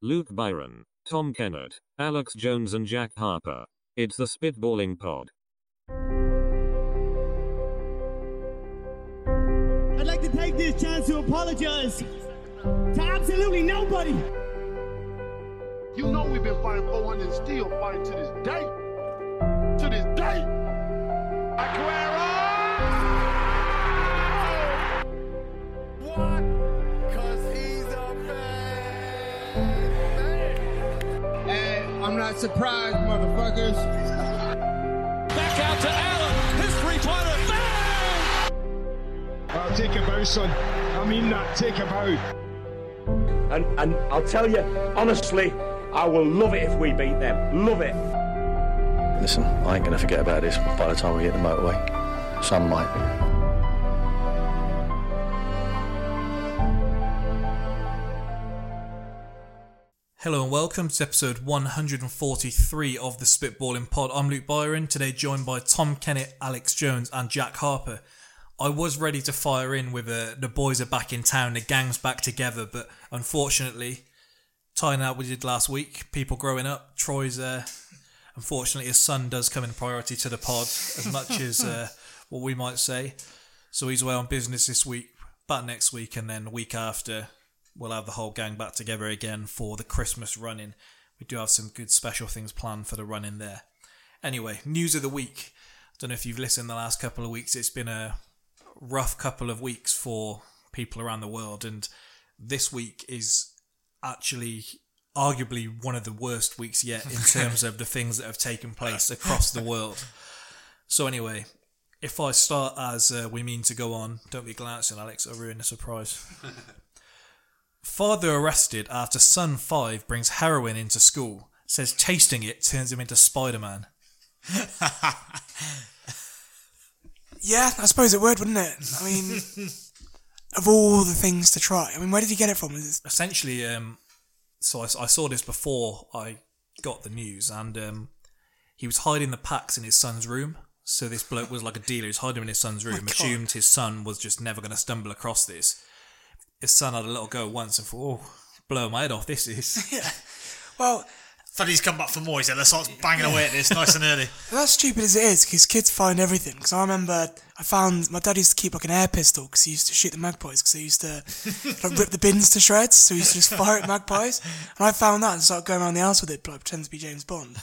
Luke Byron, Tom Kennett, Alex Jones, and Jack Harper. It's the Spitballing Pod. I'd like to take this chance to apologize to absolutely nobody. You know we've been fighting 400 and still fighting to this day. To this day. Aguero! What? I'm not surprised, motherfuckers. Back out to Allen. His three-pointer. Bang! I'll take a bow, son. I mean that. Take a bow. And, and I'll tell you, honestly, I will love it if we beat them. Love it. Listen, I ain't gonna forget about this by the time we hit the motorway. Some might. Hello and welcome to episode 143 of the Spitballing Pod. I'm Luke Byron, today joined by Tom Kennett, Alex Jones, and Jack Harper. I was ready to fire in with uh, the boys are back in town, the gang's back together, but unfortunately, tying out we did last week, people growing up, Troy's, uh, unfortunately, his son does come in priority to the pod as much as uh, what we might say. So he's away on business this week, back next week, and then the week after, we'll have the whole gang back together again for the Christmas run-in. We do have some good special things planned for the run-in there. Anyway, news of the week. I don't know if you've listened the last couple of weeks. It's been a rough couple of weeks for people around the world, and this week is actually arguably one of the worst weeks yet in terms of the things that have taken place across the world. So anyway, if I start as uh, we mean to go on, don't be glancing, Alex. I'll ruin the surprise. Father arrested after son five brings heroin into school. Says tasting it turns him into Spider Man. Yeah, I suppose it would, wouldn't it? I mean, of all the things to try, I mean, where did he get it from? Is it- essentially, um, so I, I saw this before I got the news, and um, he was hiding the packs in his son's room. So this bloke was like a dealer. He was hiding them in his son's room. God. assumed his son was just never going to stumble across this. His son had a little go once and thought, "Oh, blow my head off! This is." yeah. Well, Thought he's come back for more. He said, let's start banging away at this nice and early. that's stupid as it is, because kids find everything. Because I remember I found my dad used to keep like an air pistol because he used to shoot the magpies because he used to like, rip the bins to shreds. So he used to just fire at magpies. And I found that and started going around the house with it, like pretend to be James Bond,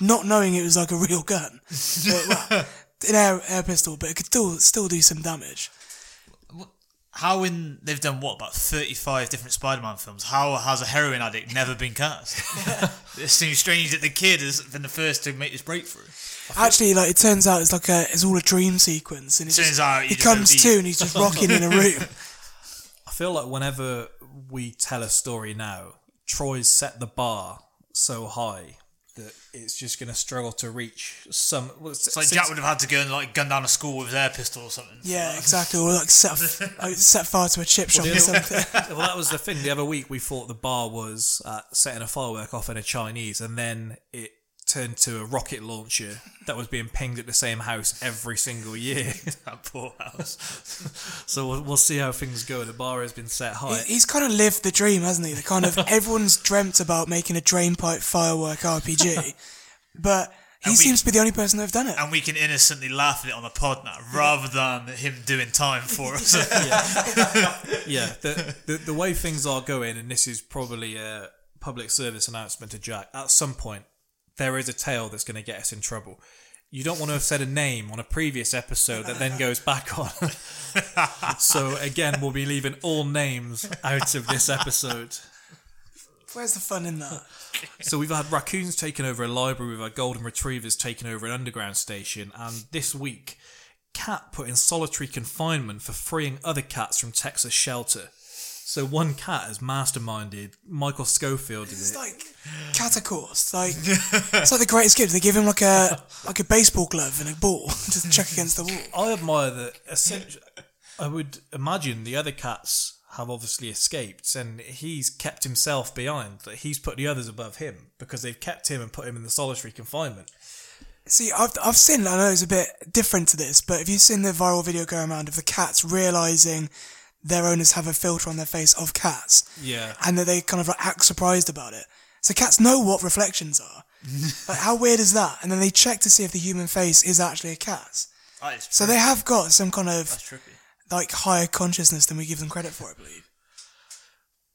not knowing it was like a real gun. But, well, an air, air pistol, but it could still still do some damage. How in they've done what about thirty-five different Spider-Man films? How has a heroin addict never been cast? it seems strange that the kid has been the first to make this breakthrough. Actually, like it turns out it's like a it's all a dream sequence, and it's Turns just, out he just comes to and he's just rocking in a room. I feel like whenever we tell a story now, Troy's set the bar so high that it's just going to struggle to reach some. Well, It's like Jack would have had to go and like gun down a school with his air pistol or something. Yeah, exactly. Or like set like, set fire to a chip shop or something. well, that was the thing. The other week, we thought the bar was uh, setting a firework off in a Chinese, and then it turned to a rocket launcher that was being pinged at the same house every single year. That poor house. so we'll, we'll see how things go. The bar has been set high. He- He's kind of lived the dream, hasn't he? The kind of everyone's dreamt about making a drainpipe firework RPG, but he we- seems to be the only person that've done it. and we can innocently laugh at it on the pod now, rather than him doing time for us. yeah, the, the the way things are going, and this is probably a public service announcement to Jack. At some point, there is a tale that's going to get us in trouble. You don't want to have said a name on a previous episode that then goes back on. so again, we'll be leaving all names out of this episode. Where's the fun in that? So we've had raccoons taking over a library, we've had golden retrievers taking over an underground station, and this week, cat put in solitary confinement for freeing other cats from Texas shelter. So one cat has masterminded. Michael Scofield did It's it. like catacourse. Like it's like the greatest gift. They give him like a like a baseball glove and a ball, just chuck against the wall. I admire that. Essentially, I would imagine the other cats have obviously escaped, and he's kept himself behind. That he's put the others above him because they've kept him and put him in the solitary confinement. See, I've I've seen. I know it's a bit different to this, but have you seen the viral video going around of the cats realizing their owners have a filter on their face of cats, Yeah. and that they kind of like act surprised about it. So cats know what reflections are. like how weird is that? And then they check to see if the human face is actually a cat's. So they have got some kind of like higher consciousness than we give them credit for, I believe.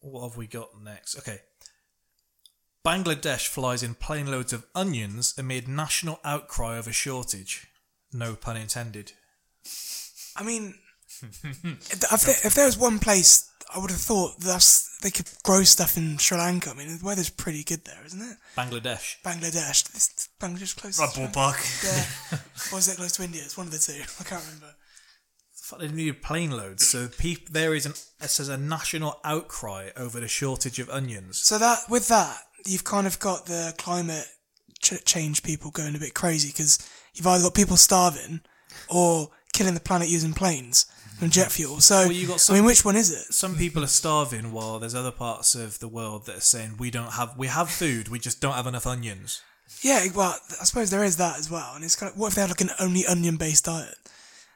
What have we got next? Okay. Bangladesh flies in plane loads of onions amid national outcry over a shortage. No pun intended. I mean, if, there, if there was one place I would have thought that's they could grow stuff in Sri Lanka. I mean, the weather's pretty good there, isn't it? Bangladesh. Bangladesh. This, Bangladesh is close. to Right, Sri Lanka? ballpark. Yeah. or is it close to India? It's one of the two. I can't remember. Fuck, They need plane loads. So peop- there is an it says a national outcry over the shortage of onions. So that with that, you've kind of got the climate ch- change people going a bit crazy because you've either got people starving or killing the planet using planes and jet fuel. So Well, you got I mean, which one is it? Some people are starving while there's other parts of the world that are saying we don't have we have food, we just don't have enough onions. Yeah, well, I suppose there is that as well. And it's kind of what if they had like an only onion-based diet?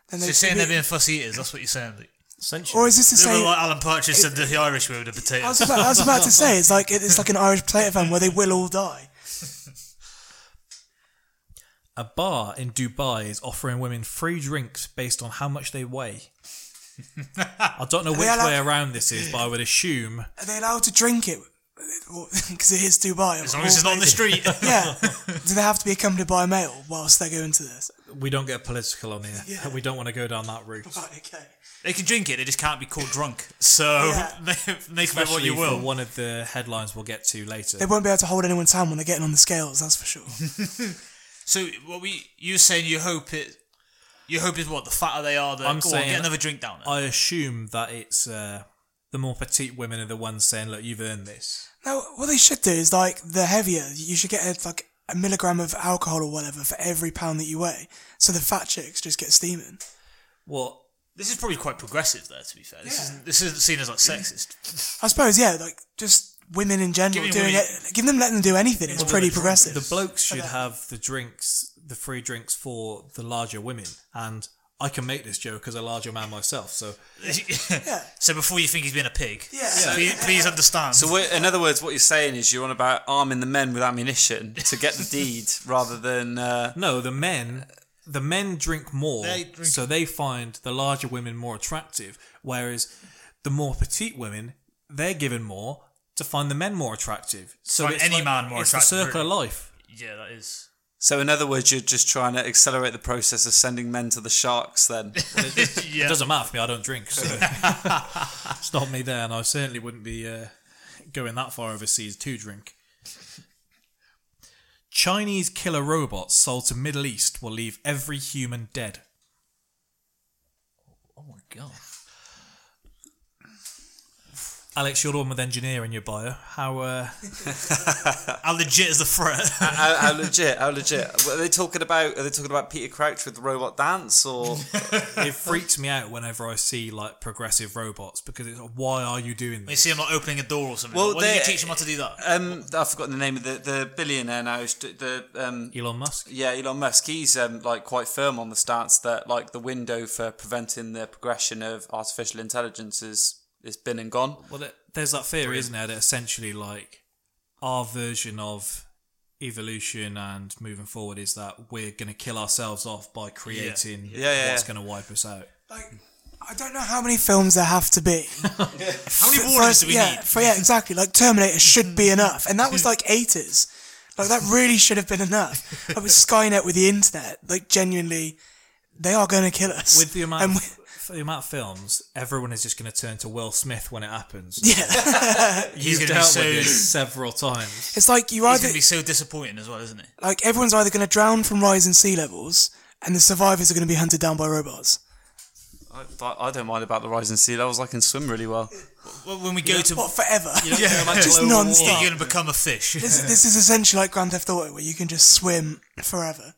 Then So they'd you're saying be- they're being fussy eaters. That's what you're saying. Like, Essentially. Or is this to they were say? like Alan Partridge said the Irish way with the potatoes. I was, about, I was about to say it's like it's like an Irish potato farm where they will all die. A bar in Dubai is offering women free drinks based on how much they weigh. I don't know Are which they allowed- way around this is, but I would assume Are they allowed to drink it? Because it is Dubai. as long as it's not on the street. Yeah. Do they have to be accompanied by a male whilst they go into this? we don't get political on here. Yeah. We don't want to go down that route. Right, okay. they can drink it. They just can't be called drunk. So Yeah. make of it what Especially you for will. one of the headlines we'll get to later. They won't be able to hold anyone's hand when they're getting on the scales, that's for sure. So what we you were saying? You hope it. You hope is what the fatter they are. The, I'm go saying on, get another drink down. There. I assume that it's uh, the more petite women are the ones saying, "Look, you've earned this." no, what they should do is like the heavier, you should get a, like a milligram of alcohol or whatever for every pound that you weigh. So the fat chicks just get steaming. What? This is probably quite progressive, there. To be fair, this isn't this isn't seen as like sexist. I suppose, yeah, like just women in general Giving doing women- it, give them letting them do anything. It's pretty progressive. The blokes should have the drinks, the free drinks for the larger women, and I can make this joke as a larger man myself. So yeah. So before you think he's been a pig, Yeah. please, please understand. So, what- in other words, what you're saying is you're on about arming the men with ammunition to get the deed rather than. Uh, no, the men, the men drink more, They drink- so they find the larger women more attractive, whereas the more petite women, they're given more to find the men more attractive. So Find it's any like- man more it's attractive, the circle really. of life. yeah, that is. so, in other words, you're just trying to accelerate the process of sending men to the sharks then. Yeah. It doesn't matter for me. I don't drink, so it's not me there, and I certainly wouldn't be uh, going that far overseas to drink. Chinese killer robots sold to Middle East will leave every human dead. Oh my god. Alex, you're the one with engineer in your bio. How? Uh, How legit is the threat? how, how legit? How legit? Are they talking about? Are they talking about Peter Crouch with the robot dance or? it freaks me out whenever I see like progressive robots because it's like, why are you doing you this? see him like opening a door or something. Well, Why did you they- teach them how to do that? Um, I've forgotten the name of the, the billionaire now. The um, Elon Musk. yeah, Elon Musk. He's um, like quite firm on the stance that like the window for preventing the progression of artificial intelligence is is been and gone. Well, there's that theory, isn't there, that essentially like our version of evolution and moving forward is that we're going to kill ourselves off by creating Yeah, yeah, what's yeah. going to wipe us out. Like, I don't know how many films there have to be. How many For warnings us- do we yeah, need? For, yeah, exactly. Like Terminator should be enough, and that was like eighties. Like that really should have been enough. Like with Skynet, with the internet, like genuinely, they are going to kill us. With the amount, And of, for the amount of films, everyone is just going to turn to Will Smith when it happens. yeah, He's You've gonna be dealt so. with this several times. it's like you either gonna be so disappointing as well, isn't it? like everyone's either going to drown from rising sea levels, and the survivors are going to be hunted down by robots. I, I I don't mind about the rising sea levels. I can swim really well. Well, when we go to, What forever? yeah, just global non-stop. you're gonna become a fish. This, this is essentially like Grand Theft Auto, where you can just swim forever.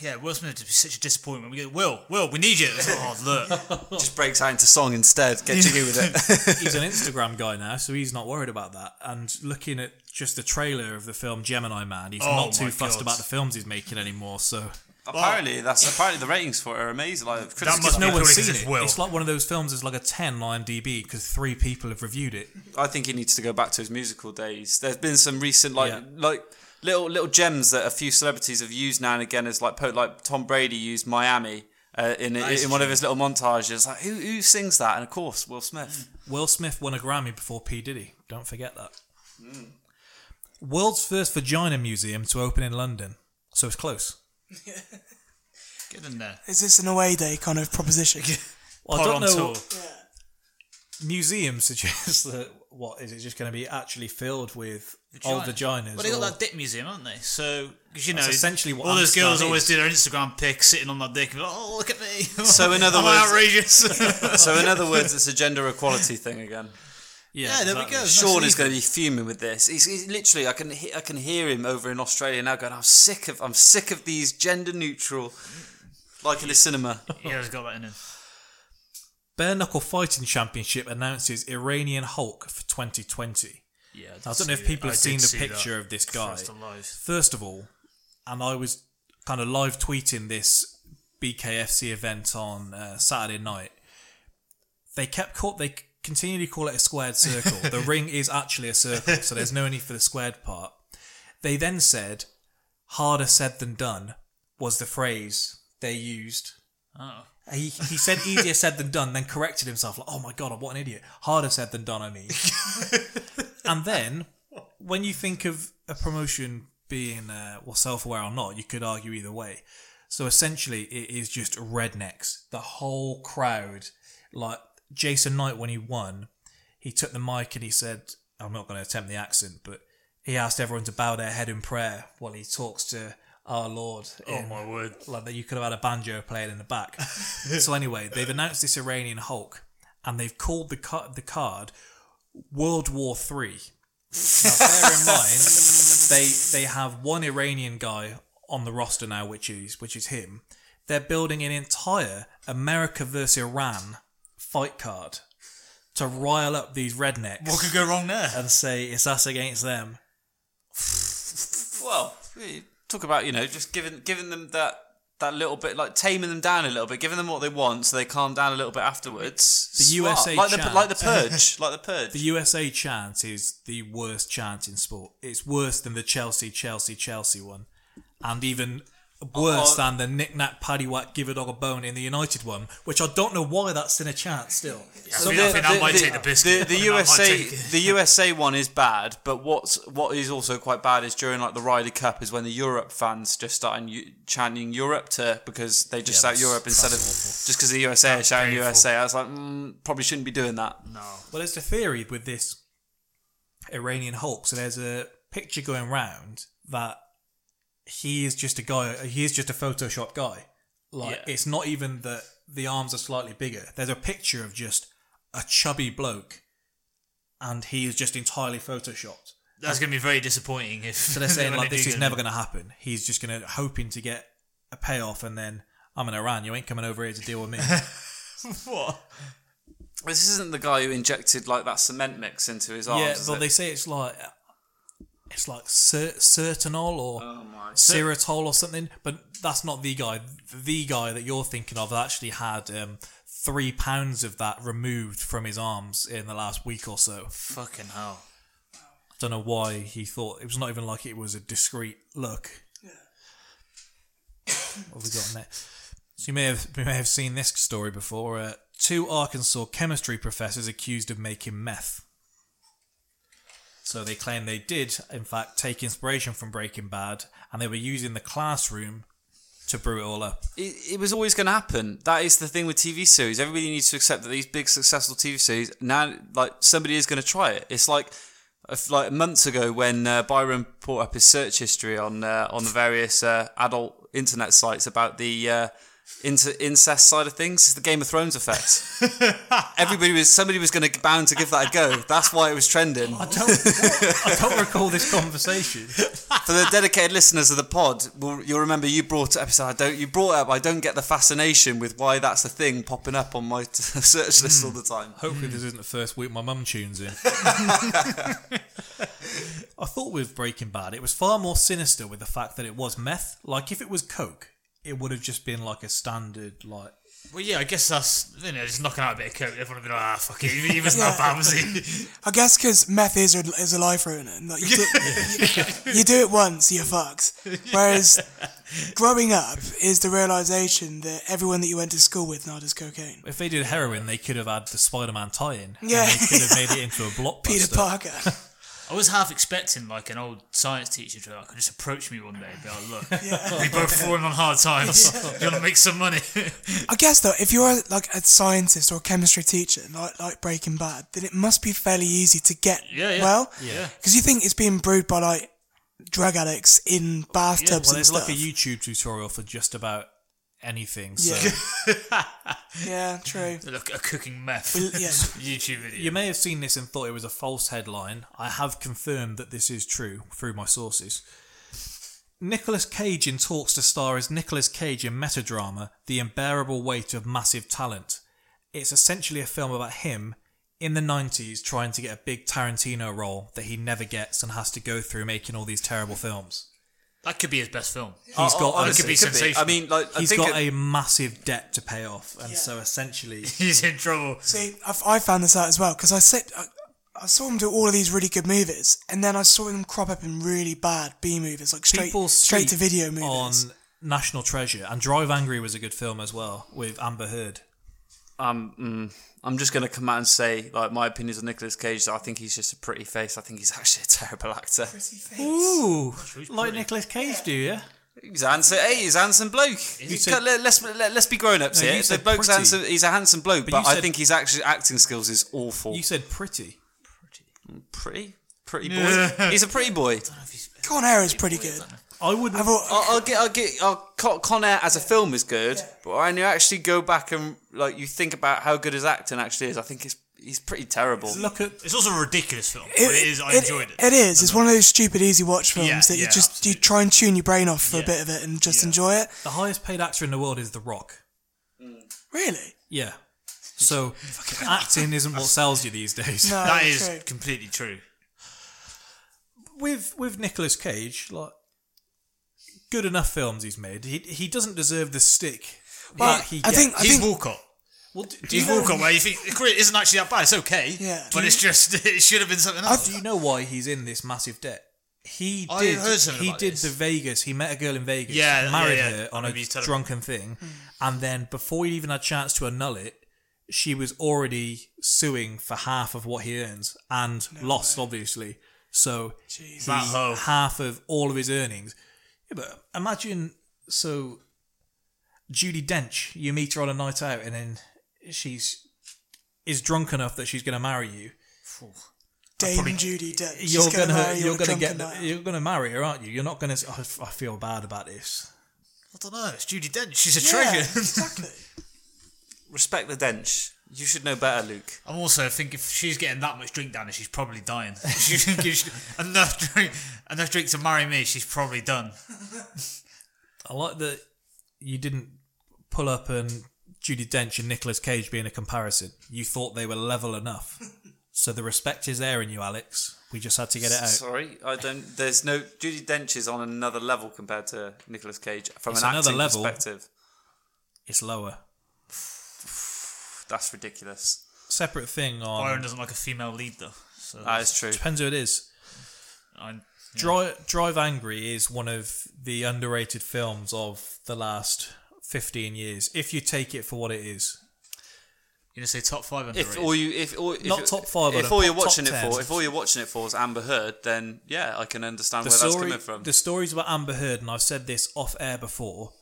Yeah, Will Smith would be such a disappointment. We go, Will, Will, we need you. It's like, oh, look. Just breaks out into song instead. Get jiggy with it. he's an Instagram guy now, so he's not worried about that. And looking at just the trailer of the film Gemini Man, he's Oh not too fussed God. about the films he's making anymore. So Apparently, that's apparently the ratings for it are amazing. Like, critics must give be it- no one's because seen it's it. Will. It's like one of those films that's like a 10 on IMDb because three people have reviewed it. I think he needs to go back to his musical days. There's been some recent like Yeah. like little little gems that a few celebrities have used now and again as like like Tom Brady used Miami uh, in Nice in one of his little montages. Like who who sings that? And of course Will Smith. Will Smith won a Grammy before P. Diddy. Don't forget that. World's first vagina museum to open in London. So it's close. Get in there. Is this an away day kind of proposition? Well, I don't on know. tour. Museum suggests that what is it just going to be actually filled with old vaginas? Well, they got or- that dick museum, haven't they? So, because you know, That's essentially what all those Amsterdam girls always do their Instagram pic sitting on that dick. And, oh, look at me! So in other I'm words- outrageous. so in other words, it's a gender equality thing again. yeah, there we go. Sean and is going to be fuming with this. He's, he's literally, I can, he- I can hear him over in Australia now going, "I'm sick of, I'm sick of these gender neutral, like in the cinema." Yeah, he's got that in him. Bare Knuckle Fighting Championship announces Iranian Hulk for 2020. Yeah, I don't know if people have seen the picture of this guy. First. First of all, and I was kind of live tweeting this BKFC event on uh, Saturday night. They kept call they continually call it a squared circle. the ring is actually a circle, so there's no need for the squared part. They then said, "Harder said than done" was the phrase they used. Oh. He, he said easier said than done, then corrected himself like, "Oh my god, what an idiot! Harder said than done." I mean, and then when you think of a promotion being uh, well self-aware or not, you could argue either way. So essentially, it is just rednecks. The whole crowd, like Jason Knight when he won, he took the mic and he said, "I'm not going to attempt the accent, but he asked everyone to bow their head in prayer while he talks to our Lord." Oh my word! like that you could have had a banjo playing in the back. so anyway, they've announced this Iranian Hulk, and they've called the card the card World War Three. Now, bear in mind, they they have one Iranian guy on the roster now, which is which is him. They're building an entire America versus Iran fight card to rile up these rednecks What could go wrong there? and say it's us against them. Well, we talk about you know just giving giving them that that little bit like taming them down a little bit, giving them what they want so they calm down a little bit afterwards. The Smart. USA like the like the purge, like the purge. The USA chant is the worst chant in sport. It's worse than the Chelsea, Chelsea, Chelsea one, and even worse Oh. than the knick knack paddy whack give a dog a bone in the United one, which I don't know why that's in a chant still. I think, I think that might take the biscuit. The, the think that might USA the USA one is bad, but what's what is also quite bad is during like the Ryder Cup is when the Europe fans just starting chanting Europe to because they just Yeah, shout Europe instead of that's just because the USA are shouting painful. USA. I was like, mm, probably shouldn't be doing that. No. Well, there's a theory with this Iranian Hulk. So there's a picture going round that he is just a guy. He is just a Photoshop guy. Like Yeah. it's not even that the arms are slightly bigger. There's a picture of just a chubby bloke, and he is just entirely photoshopped. That's going to be very disappointing if. So they're saying like this is get never going to happen. He's just going to hoping to get a payoff, and then I'm in Iran. You ain't coming over here to deal with me. What? This isn't the guy who injected like that cement mix into his arms. yeah, is but it? they say it's like it's like cer- Certinol or Oh. Or something, but that's not the guy. The guy that you're thinking of actually had um, three pounds of that removed from his arms in the last week or so. Fucking hell. I don't know why he thought it was not even like it was a discreet look. Yeah. What have we got there? So you may have you may have seen this story before. Uh, two Arkansas chemistry professors accused of making meth. So they claim they did, in fact, take inspiration from Breaking Bad, and they were using the classroom to brew it all up. it, it was always going to happen. That is the thing with TV series. Everybody needs to accept that these big successful TV series now, like somebody is going to try it. It's like, if- like months ago when uh, Byron brought up his search history on uh, on the various uh, adult internet sites about the inter- incest side of things. It's the Game of Thrones effect. Everybody was somebody was going to bound to give that a go. That's why it was trending. I don't, I don't recall this conversation. For the dedicated listeners of the pod, will you'll remember you brought up. episode. I don't. You brought up. I don't get the fascination with why that's a thing popping up on my t- search list hmm. all the time. Hopefully, this isn't the first week my mum tunes in. I thought with Breaking Bad, it was far more sinister with the fact that it was meth. Like, if it was Coke, it would have just been like a standard like Well, yeah, I guess that's you know just knocking out a bit of coke. Everyone would be like, ah, fuck it. He wasn't that bad, was he? I guess because meth is a, is a life ruiner. and, Like you, do, you, you do it once, you're fucked. Whereas growing up is the realization that everyone that you went to school with now does cocaine. if they did heroin, they could have had the Spider-Man tie-in. and Yeah. they could have made it into a blockbuster. Peter Parker. I was half expecting like an old science teacher to like, just approach me one day and be like, look, we both falling on hard times. You want to make some money? I guess though, if you're like a scientist or a chemistry teacher, like like Breaking Bad, then it must be fairly easy to get Yeah, yeah. well. Yeah. Because you think it's being brewed by like drug addicts in bathtubs well, and there's stuff. like a YouTube tutorial for just about anything. So Yeah. yeah, true. look, a cooking meth. Well, yeah. YouTube video. you may have seen this and thought it was a false headline. I have confirmed that this is true through my sources. Nicolas Cage in talks to star as Nicolas Cage in metadrama The Unbearable Weight of Massive Talent. It's essentially a film about him in the 90s trying to get a big Tarantino role that he never gets and has to go through making all these terrible films. That could be his best film. He's got that could be sensational. I mean, like, I He's think got it- a massive debt to pay off, and so essentially, he's in trouble. See, I've, I found this out as well because I said I, I saw him do all of these really good movies, and then I saw him crop up in really bad B movies, like straight straight to video movies. on National Treasure and Drive Angry was a good film as well with Amber Heard. Um, mm, I'm just going to come out and say, like, my opinions on Nicolas Cage. I think he's just a pretty face. I think he's actually a terrible actor. Pretty face. Ooh, like Nicolas Cage, do you? He's a handsome. Hey, he's a handsome bloke. You You said- let, us let, us be grown ups No, here. The bloke's pretty. handsome. He's a handsome bloke, But but, you I said- think his actually acting skills is awful. You said pretty. pretty, pretty Pretty boy. He's a pretty boy. Con Air is pretty good. I would. I've al- I'll, I'll get. I'll get. I'll, Con Con Air as a film is good, but when you actually go back and like you think about how good his acting actually is, I think it's he's pretty terrible. Look at It's also a ridiculous film, but it is. I enjoyed it. It is. It's uh-huh. one of those stupid, easy watch films Yeah, that you yeah, just you try and tune your brain off for a bit of it and just enjoy it. the highest paid actor in the world is The Rock. Really? Yeah. So acting isn't what sells you these days. No, that is true. completely true. With with Nicolas Cage, like good enough films he's made, he he doesn't deserve the stick. Well, that he I think- I He's think- Walcott. Well, do, do He's you know, Walcott, where you think the career isn't actually that bad. It's okay. Yeah. But it's just it should have been something else. do you know why he's in this massive debt? He I did. heard he about did this. the Vegas. He met a girl in Vegas. Yeah, yeah, married yeah. her I on a remember me. drunken thing, hmm. and then before he even had a chance to annul it, she was already suing for half of what he earns and lost, obviously. So he, half of all of his earnings. Yeah, but imagine so. Judi Dench, you meet her on a night out, and then she's is drunk enough that she's going to marry you. Dame probably- Judi Dench. You're gonna, marry you you're gonna get, night. you're gonna marry her, aren't you? You're not gonna. Oh, I feel bad about this. I don't know. It's Judi Dench. She's a Yeah, treasure. exactly. Respect the dench. You should know better, Luke. I'm also think if she's getting that much drink down, her, she's probably dying. She gives enough drink, enough drink to marry me. She's probably done. I like that you didn't pull up and Judi Dench and Nicolas Cage being a comparison. You thought they were level enough. So the respect is there in you, Alex. We just had to get it out. Sorry, I don't. There's no Judi Dench is on another level compared to Nicolas Cage from It's an another acting level. perspective. It's lower. That's ridiculous. Separate thing on. Byron doesn't like a female lead though. So That is true. Depends who it is. I, Drive, Drive Angry is one of the underrated films of the last 15 years, if you take it for what it is. you gonna say top five If underrated? all you, if all, if not top five, if all you're watching it 10. for, if all you're watching it for is Amber Heard, then yeah, I can understand the where story, that's coming from. The stories about Amber Heard, and I've said this off air before.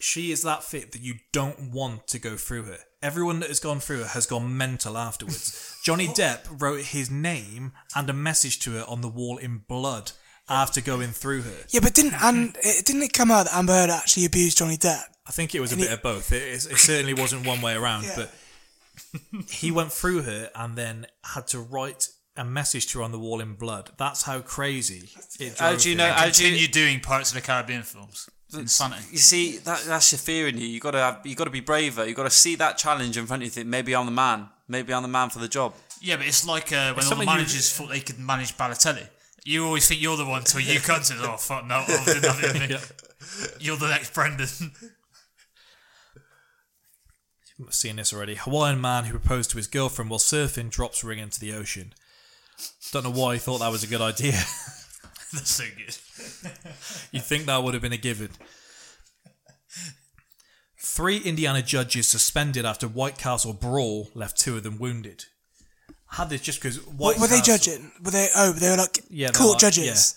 She is that fit that you don't want to go through her. Everyone that has gone through it has gone mental afterwards. Johnny oh. Depp wrote his name and a message to her on the wall in blood after going through her. Yeah, but didn't and it, didn't it come out that Amber Heard actually abused Johnny Depp? I think it was a And bit he- of both. It, it, it certainly wasn't one way around, Yeah. but he went through her and then had to write a message to her on the wall in blood. That's how crazy it How drove do you him. know? How do you, Continue you, doing Pirates of the Caribbean films. It's insanity. you see that that's your fear in you. You gotta have, you gotta be braver. You gotta see that challenge in front of you. Think maybe I'm the man. Maybe I'm the man for the job. Yeah, but it's like uh, when all the something you- managers thought they could manage Balotelli. You always think you're the one until you come to oh fuck no, I'll do nothing with. You're the next Brendan. I've seen this already. Hawaiian man who proposed to his girlfriend while surfing drops ring into the ocean. Don't know why he thought that was a good idea. That's so good. You'd think that would have been a given. Three Indiana judges suspended after White Castle brawl left two of them wounded. Had this just because White What were they Castle- judging? Were they? Oh, they were like Yeah, they're court like- judges.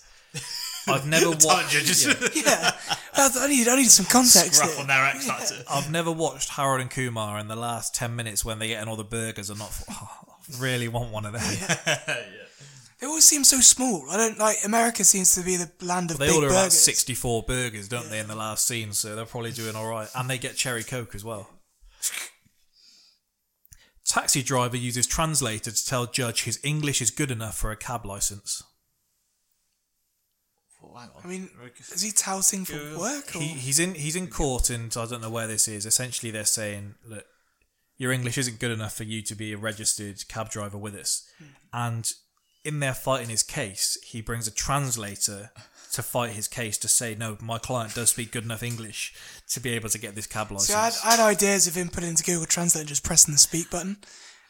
I've never Time watched. judges. yeah. Yeah, I need I need some context. Scrap here. on their X Factor. I've never watched Harold and Kumar in the last ten minutes when they get in all the burgers and not. Oh, I really want one of them. They always seems so small. I don't like America. Seems to be the land of They big order about burgers. sixty-four burgers, don't they, in the last scene? So they're probably doing all right, and they get cherry coke as well. Taxi driver uses translator to tell judge his English is good enough for a cab license. I mean, is he touting for work? Or? He, he's in he's in court, and I don't know where this is. Essentially, they're saying, look, your English isn't good enough for you to be a registered cab driver with us. Hmm. And in their fighting his case, he brings a translator to fight his case to say, no, my client does speak good enough English to be able to get this cab license. See, I had, I had ideas of him putting into Google Translate and just pressing the speak button.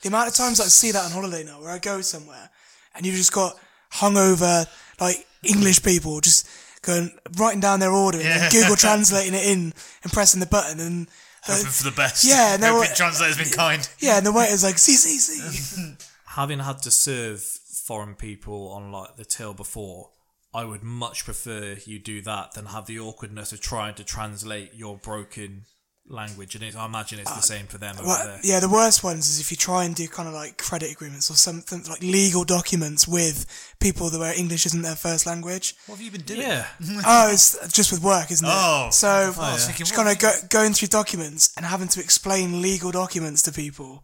The amount of times I see that on holiday now, where I go somewhere and you've just got hungover like English people just going writing down their order and Yeah. then Google translating it in and pressing the button and Hoping for the best. Yeah, and they're translator's been kind. yeah, and the waiter's like see see see. Having had to serve foreign people on like the till before, I would much prefer you do that than have the awkwardness of trying to translate your broken language. And it, I imagine it's the uh, same for them over Well, there. yeah, the worst ones is if you try and do kind of like credit agreements or something like legal documents with people that where English isn't their first language. What have you been doing? Yeah. oh, it's just with work, isn't it? Oh. so Oh, yeah. I was thinking, just kind of go, going through documents and having to explain legal documents to people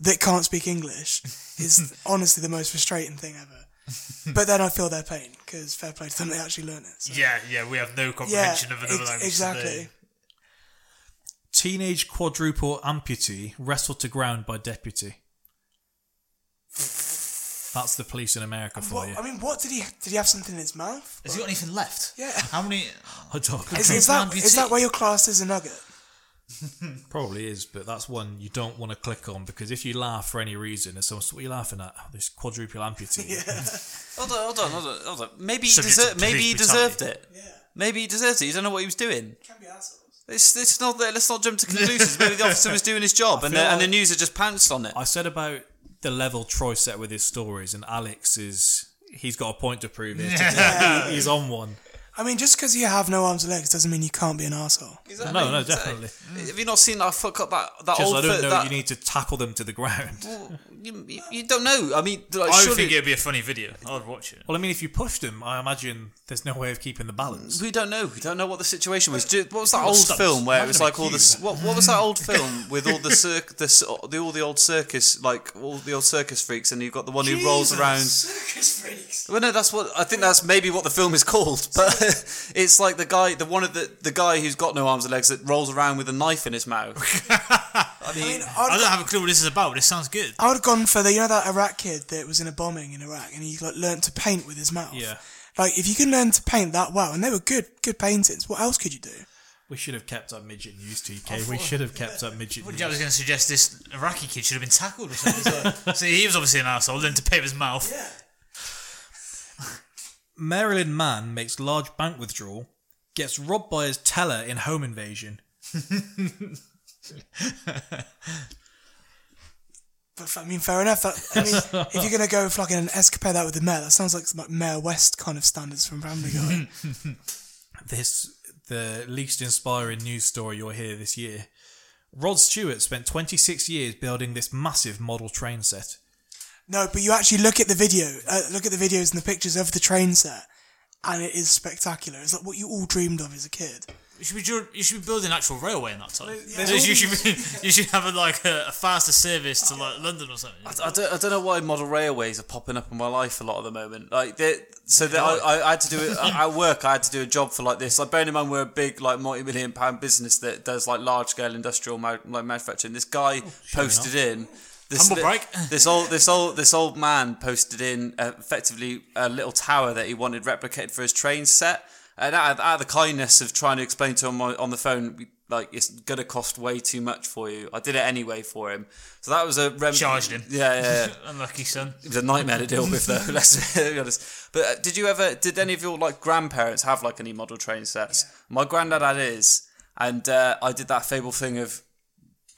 that can't speak English is honestly the most frustrating thing ever. but then I feel their pain because fair play to them, they actually learn it. So. Yeah, yeah, we have no comprehension of another ex- language. exactly. Teenage quadruple amputee wrestled to ground by deputy. That's the police in America for What, you. I mean, what did he did he have something in his mouth? Has he got anything left? Yeah. How many? I don't Is, is that is that why your class is a nugget? Probably is, but that's one you don't want to click on because if you laugh for any reason, and someone, what are you laughing at? Oh, this quadruple amputee. Hold on, hold on, hold on, hold on. Maybe he, Subject deser- maybe he police deserved brutality. it. Maybe he deserved it. You don't know what he was doing. Can be assholes. It's, it's not that. Let's not jump to conclusions. Maybe the officer was doing his job, I and feel the, and the like- news had just pounced on it. I said about the level Troy set with his stories, and Alex is he's got a point to prove here. Yeah. He's on one. I mean, just because you have no arms or legs doesn't mean you can't be an asshole. No, no, definitely. Have you not seen that fuck up that that Just old I don't foot- know. that- You need to tackle them to the ground. you, you- you don't know. I mean, like, I would surely- think it'd be a funny video. Uh, I'd watch it. Well, I mean, if you pushed them, I imagine there's no way of keeping the balance. We don't know. We don't know what the situation was. Do- What was that old stunts. film where it Imagine was a like all this? What, what was that old film with all the circ, the, c- the all the old circus, like all the old circus freaks, and you've got the one who rolls around. Circus freaks. Well, no, that's what I think. That's maybe what the film is called, but it's like the guy, the one of the the guy who's got no arms or legs that rolls around with a knife in his mouth. I mean, I don't have a clue what this is about, but it sounds good. I would have gone for the you know that Iraq kid that was in a bombing in Iraq and he like learned to paint with his mouth. Yeah. Like if you can learn to paint that well, and they were good good paintings, what else could you do? We should have kept up midget news, TK. Oh, we should have kept up midget What news. I was going to suggest this Iraqi kid should have been tackled or something. so, see, he was obviously an asshole. Learned to paint with his mouth. Maryland man makes large bank withdrawal, gets robbed by his teller in home invasion. But I mean, fair enough. That, I mean, if you're gonna go for like an escapade out with the mayor, that sounds like some like Mayor West kind of standards from Family Guy. This the least inspiring news story you'll hear this year. Rod Stewart spent 26 years building this massive model train set. No, but you actually look at the video, uh, look at the videos and the pictures of the train set, and it is spectacular. It's like what you all dreamed of as a kid. You should be dr- you should be building an actual railway in that time. there's you, all should be, you should have a, like a, a faster service to like London or something. I don't, I don't know why model railways are popping up in my life a lot at the moment. Like, they- so that I, I, I had to do it at work. I had to do a job for like this. Like, bearing in mind we're a big like multi-million pound business that does like large scale industrial ma- like manufacturing. This guy posted in. This, Humble brag. this old this old this old man posted in uh, effectively a little tower that he wanted replicated for his train set. And out of, out of the kindness of trying to explain to him on, on the phone, like it's gonna cost way too much for you. I did it anyway for him. So that was a rem- Charged him. Yeah, yeah. yeah. Unlucky son. It was a nightmare to deal with, though. Let's be honest. But uh, did you ever? Did any of your like grandparents have like any model train sets? My granddad had his, and uh, I did that fable thing of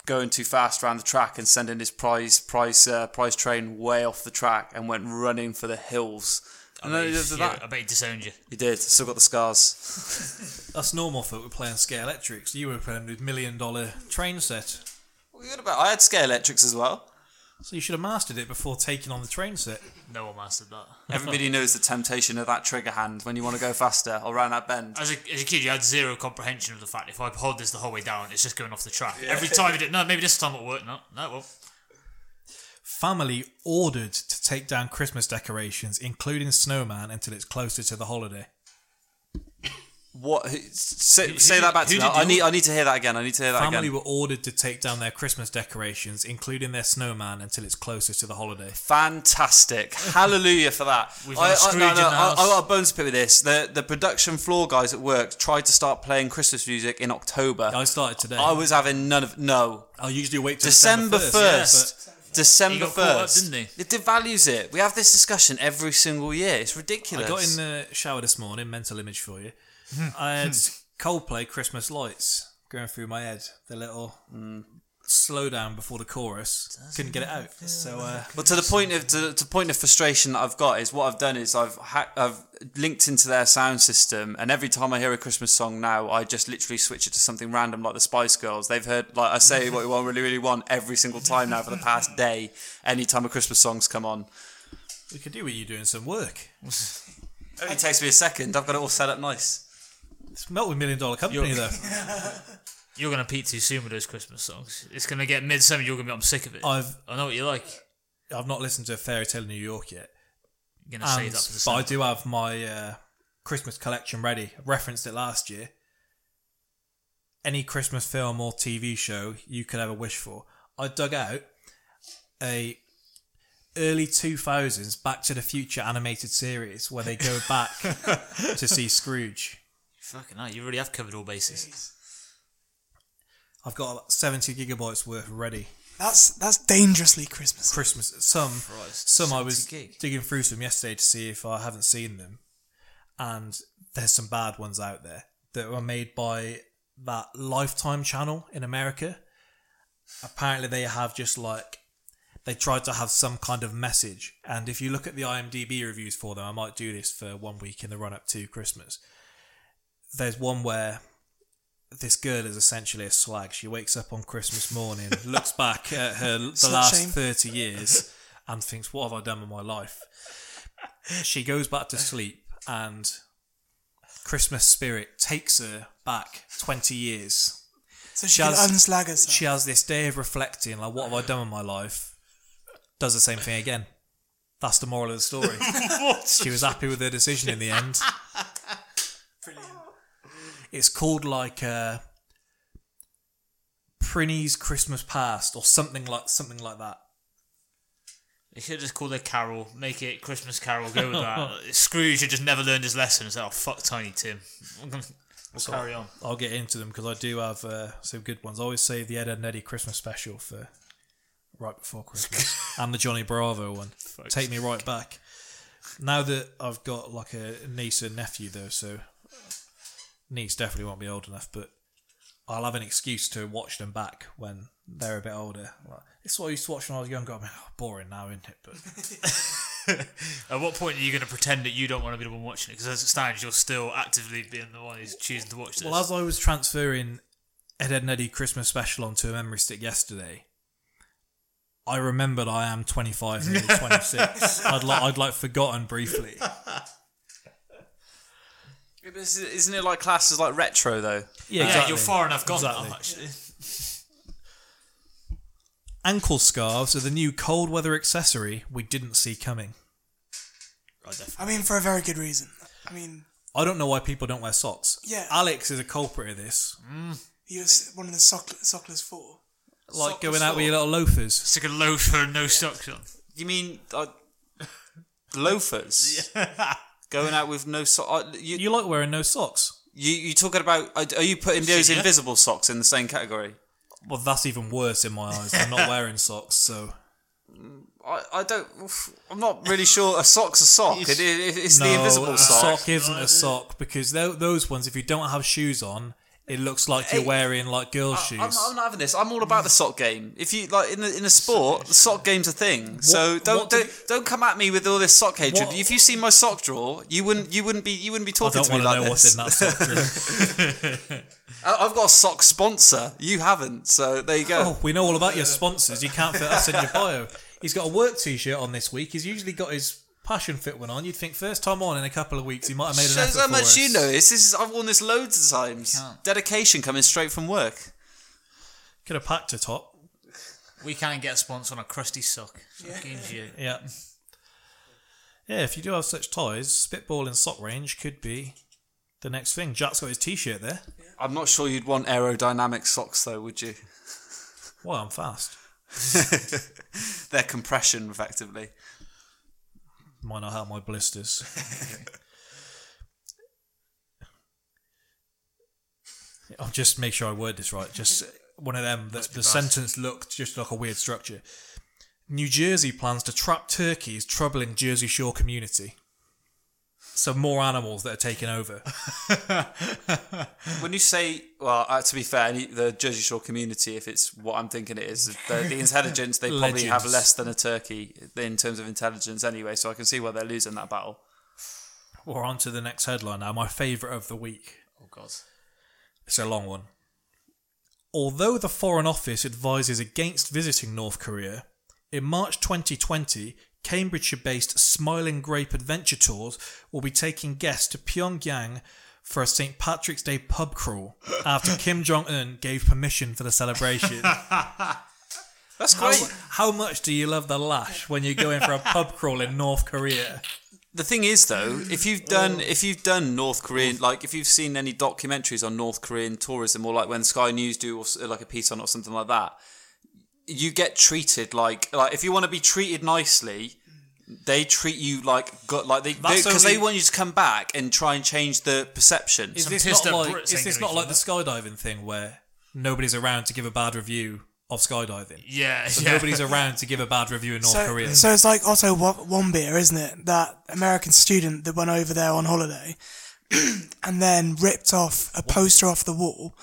going too fast around the track and sending his prize prize uh, prize train way off the track and went running for the hills. I And then bet, he he, did yeah, that. I bet he disowned you. He did. Still got the scars. That's normal for we're playing Scalextrics. You were playing with million dollar train set. What are you about? I had Scalextrics as well. So you should have mastered it before taking on the train set. No one mastered that. Everybody knows the temptation of that trigger hand when you want to go faster or around that bend. As a, as a kid, you had zero comprehension of the fact if I hold this the whole way down, it's just going off the track. Every time you did, no, maybe this time it'll work. No, no, it won't. Family ordered to take down Christmas decorations, including snowman, until it's closer to the holiday. What? Say, Who- say that back to me. I need. I need to hear that again. I need to hear that Family again. Family were ordered to take down their Christmas decorations, including their snowman, until it's closer to the holiday. Fantastic! Hallelujah for that. We've I, I, no, no, I. I got a bones to pick with this. The the production floor guys at work tried to start playing Christmas music in October. I started today. I was having none of no. I usually wait till December December first. December He got caught up, first. didn't he? It devalues it. We have this discussion every single year. It's ridiculous. I got in the shower this morning, mental image for you. I had Coldplay Christmas lights going through my head. The little slow down before the chorus. Couldn't get it out. So uh, But to the point of to, to point of frustration that I've got is what I've done is I've ha- I've linked into their sound system, and every time I hear a Christmas song now, I just literally switch it to something random like the Spice Girls. They've heard like I say what you want really really want every single time now for the past day. Any time a Christmas song's come on, we could do with you doing some work. it only takes me a second. I've got it all set up nice. It's Melt with Million Dollar Company You're- though. You're gonna peak too soon with those Christmas songs. It's gonna get midsummer. You're gonna be. I'm sick of it. I've I know what you like. I've not listened to a Fairy Tale New York yet. You're gonna And- save that for the but I do have my uh, Christmas collection ready. I referenced it last year. Any Christmas film or TV show you could ever wish for. I dug out a early 2000s Back to the Future animated series where they go back to see Scrooge. Fucking hell, you really have covered all bases. I've got about 70 gigabytes worth ready. That's that's dangerously Christmas. Christmas. Some, some I was 70 gig. digging through some yesterday to see if I haven't seen them, and there's some bad ones out there that were made by that Lifetime channel in America. Apparently, they have just like they tried to have some kind of message, and if you look at the IMDb reviews for them, I might do this for one week in the run up to Christmas. There's one where this girl is essentially a slag. She wakes up on Christmas morning, looks back at her the last shame. thirty years, and thinks, "What have I done with my life?" She goes back to sleep, and Christmas spirit takes her back twenty years. So she can unslag herself. She has this day of reflecting, like, "What have I done with my life?" Does the same thing again. That's the moral of the story. she was happy with her decision in the end. It's called like uh, Prinny's Christmas Past or something like something like that. They should just call it Carol, make it Christmas Carol, go with that. Scrooge had just never learned his lesson and said, oh, fuck Tiny Tim. We'll So carry on. I'll get into them because I do have uh, some good ones. I always save the Ed and Eddie Christmas special for right before Christmas and the Johnny Bravo one. Take me right back. Now that I've got like a niece and nephew though, so niece definitely won't be old enough, but I'll have an excuse to watch them back when they're a bit older. Like, it's what I used to watch when I was younger. I mean, oh, boring now, isn't it? But At what point are you going to pretend that you don't want to be the one watching it? Because as it stands, you're still actively being the one who's choosing to watch this. Well, as I was transferring Ed, Edd n Eddy Christmas special onto a memory stick yesterday, I remembered I am 25 nearly 26. I'd like I'd like forgotten briefly. Yeah, but is- Isn't it like classes like retro though? Yeah, yeah, you're far enough gone Exactly. now, actually. Ankle scarves are the new cold weather accessory we didn't see coming. I mean, for a very good reason. I mean, I don't know why people don't wear socks. Yeah. Alex is a culprit of this. he was one of the sock- sockless four. Like going out with your little loafers. Stick like a loafer and no socks on. You mean uh, loafers? Going out with no socks. Uh, you, You like wearing no socks? you you talking about? Are are you putting those Yeah. invisible socks in the same category? Well, that's even worse in my eyes. I'm not wearing socks, so I, I don't. I'm not really sure. A sock's a sock. It, it, it's the invisible sock. a sock. sock isn't a sock because those ones, if you don't have shoes on, it looks like you're wearing like girls' shoes. I'm, I'm not having this. I'm all about the sock game. If you like in the in a sport, the sock game's a thing. so don't what did don't, don't come at me with all this sock hatred. What- If you see my sock drawer, you wouldn't you wouldn't be you wouldn't be talking to me like know this. what's in that sock drawer. I- I've got a sock sponsor. You haven't, so there you go. Oh, we know all about your sponsors. You can't fit us in your bio. He's got a work t-shirt on this week. He's usually got his passion fit one on. You'd think first time on in a couple of weeks he might have made an Shows effort how for much us. you know. This is I've worn this loads of times. Dedication coming straight from work. Could have packed a top. We can't get a sponsor on a crusty sock. Fucking shit. Yeah. Yeah, if you do have such toys, spitball in sock range could be the next thing. Jack's got his t-shirt there. I'm not sure you'd want aerodynamic socks though, would you? Well, I'm fast. They're compression effectively. Might not help my blisters. I'll just make sure I word this right. Just one of them that the sentence looked just like a weird structure. New Jersey plans to trap turkeys troubling Jersey Shore community. So more animals that are taking over. When you say, well, uh, to be fair, any, the Jersey Shore community, if it's what I'm thinking it is, the, the intelligence, they probably have less than a turkey in terms of intelligence anyway, so I can see why they're losing that battle. We're on to the next headline now. My favourite of the week. Oh god. It's a long one. Although the Foreign Office advises against visiting North Korea, in March 2020, Cambridgeshire based Smiling Grape Adventure Tours will be taking guests to Pyongyang for a St. Patrick's Day pub crawl after Kim Jong un gave permission for the celebration. That's How, great. how much do you love the lash when you're going for a pub crawl in North Korea? The thing is, though, if you've done if you've done North Korean, like if you've seen any documentaries on North Korean tourism, or like when Sky News do or, like a piece on it or something like that, you get treated like like if you want to be treated nicely, they treat you like good, like they That's because they, only- want you to come back and try and change the perception. Is Some this pissed not up like Brits is ain't this gonna not be like the skydiving thing where nobody's around to give a bad review of skydiving? Yeah, So yeah. nobody's around to give a bad review in North So, Korea. so it's like Otto Wa- Warmbier, isn't it? That American student that went over there on holiday and then ripped off a poster off the wall,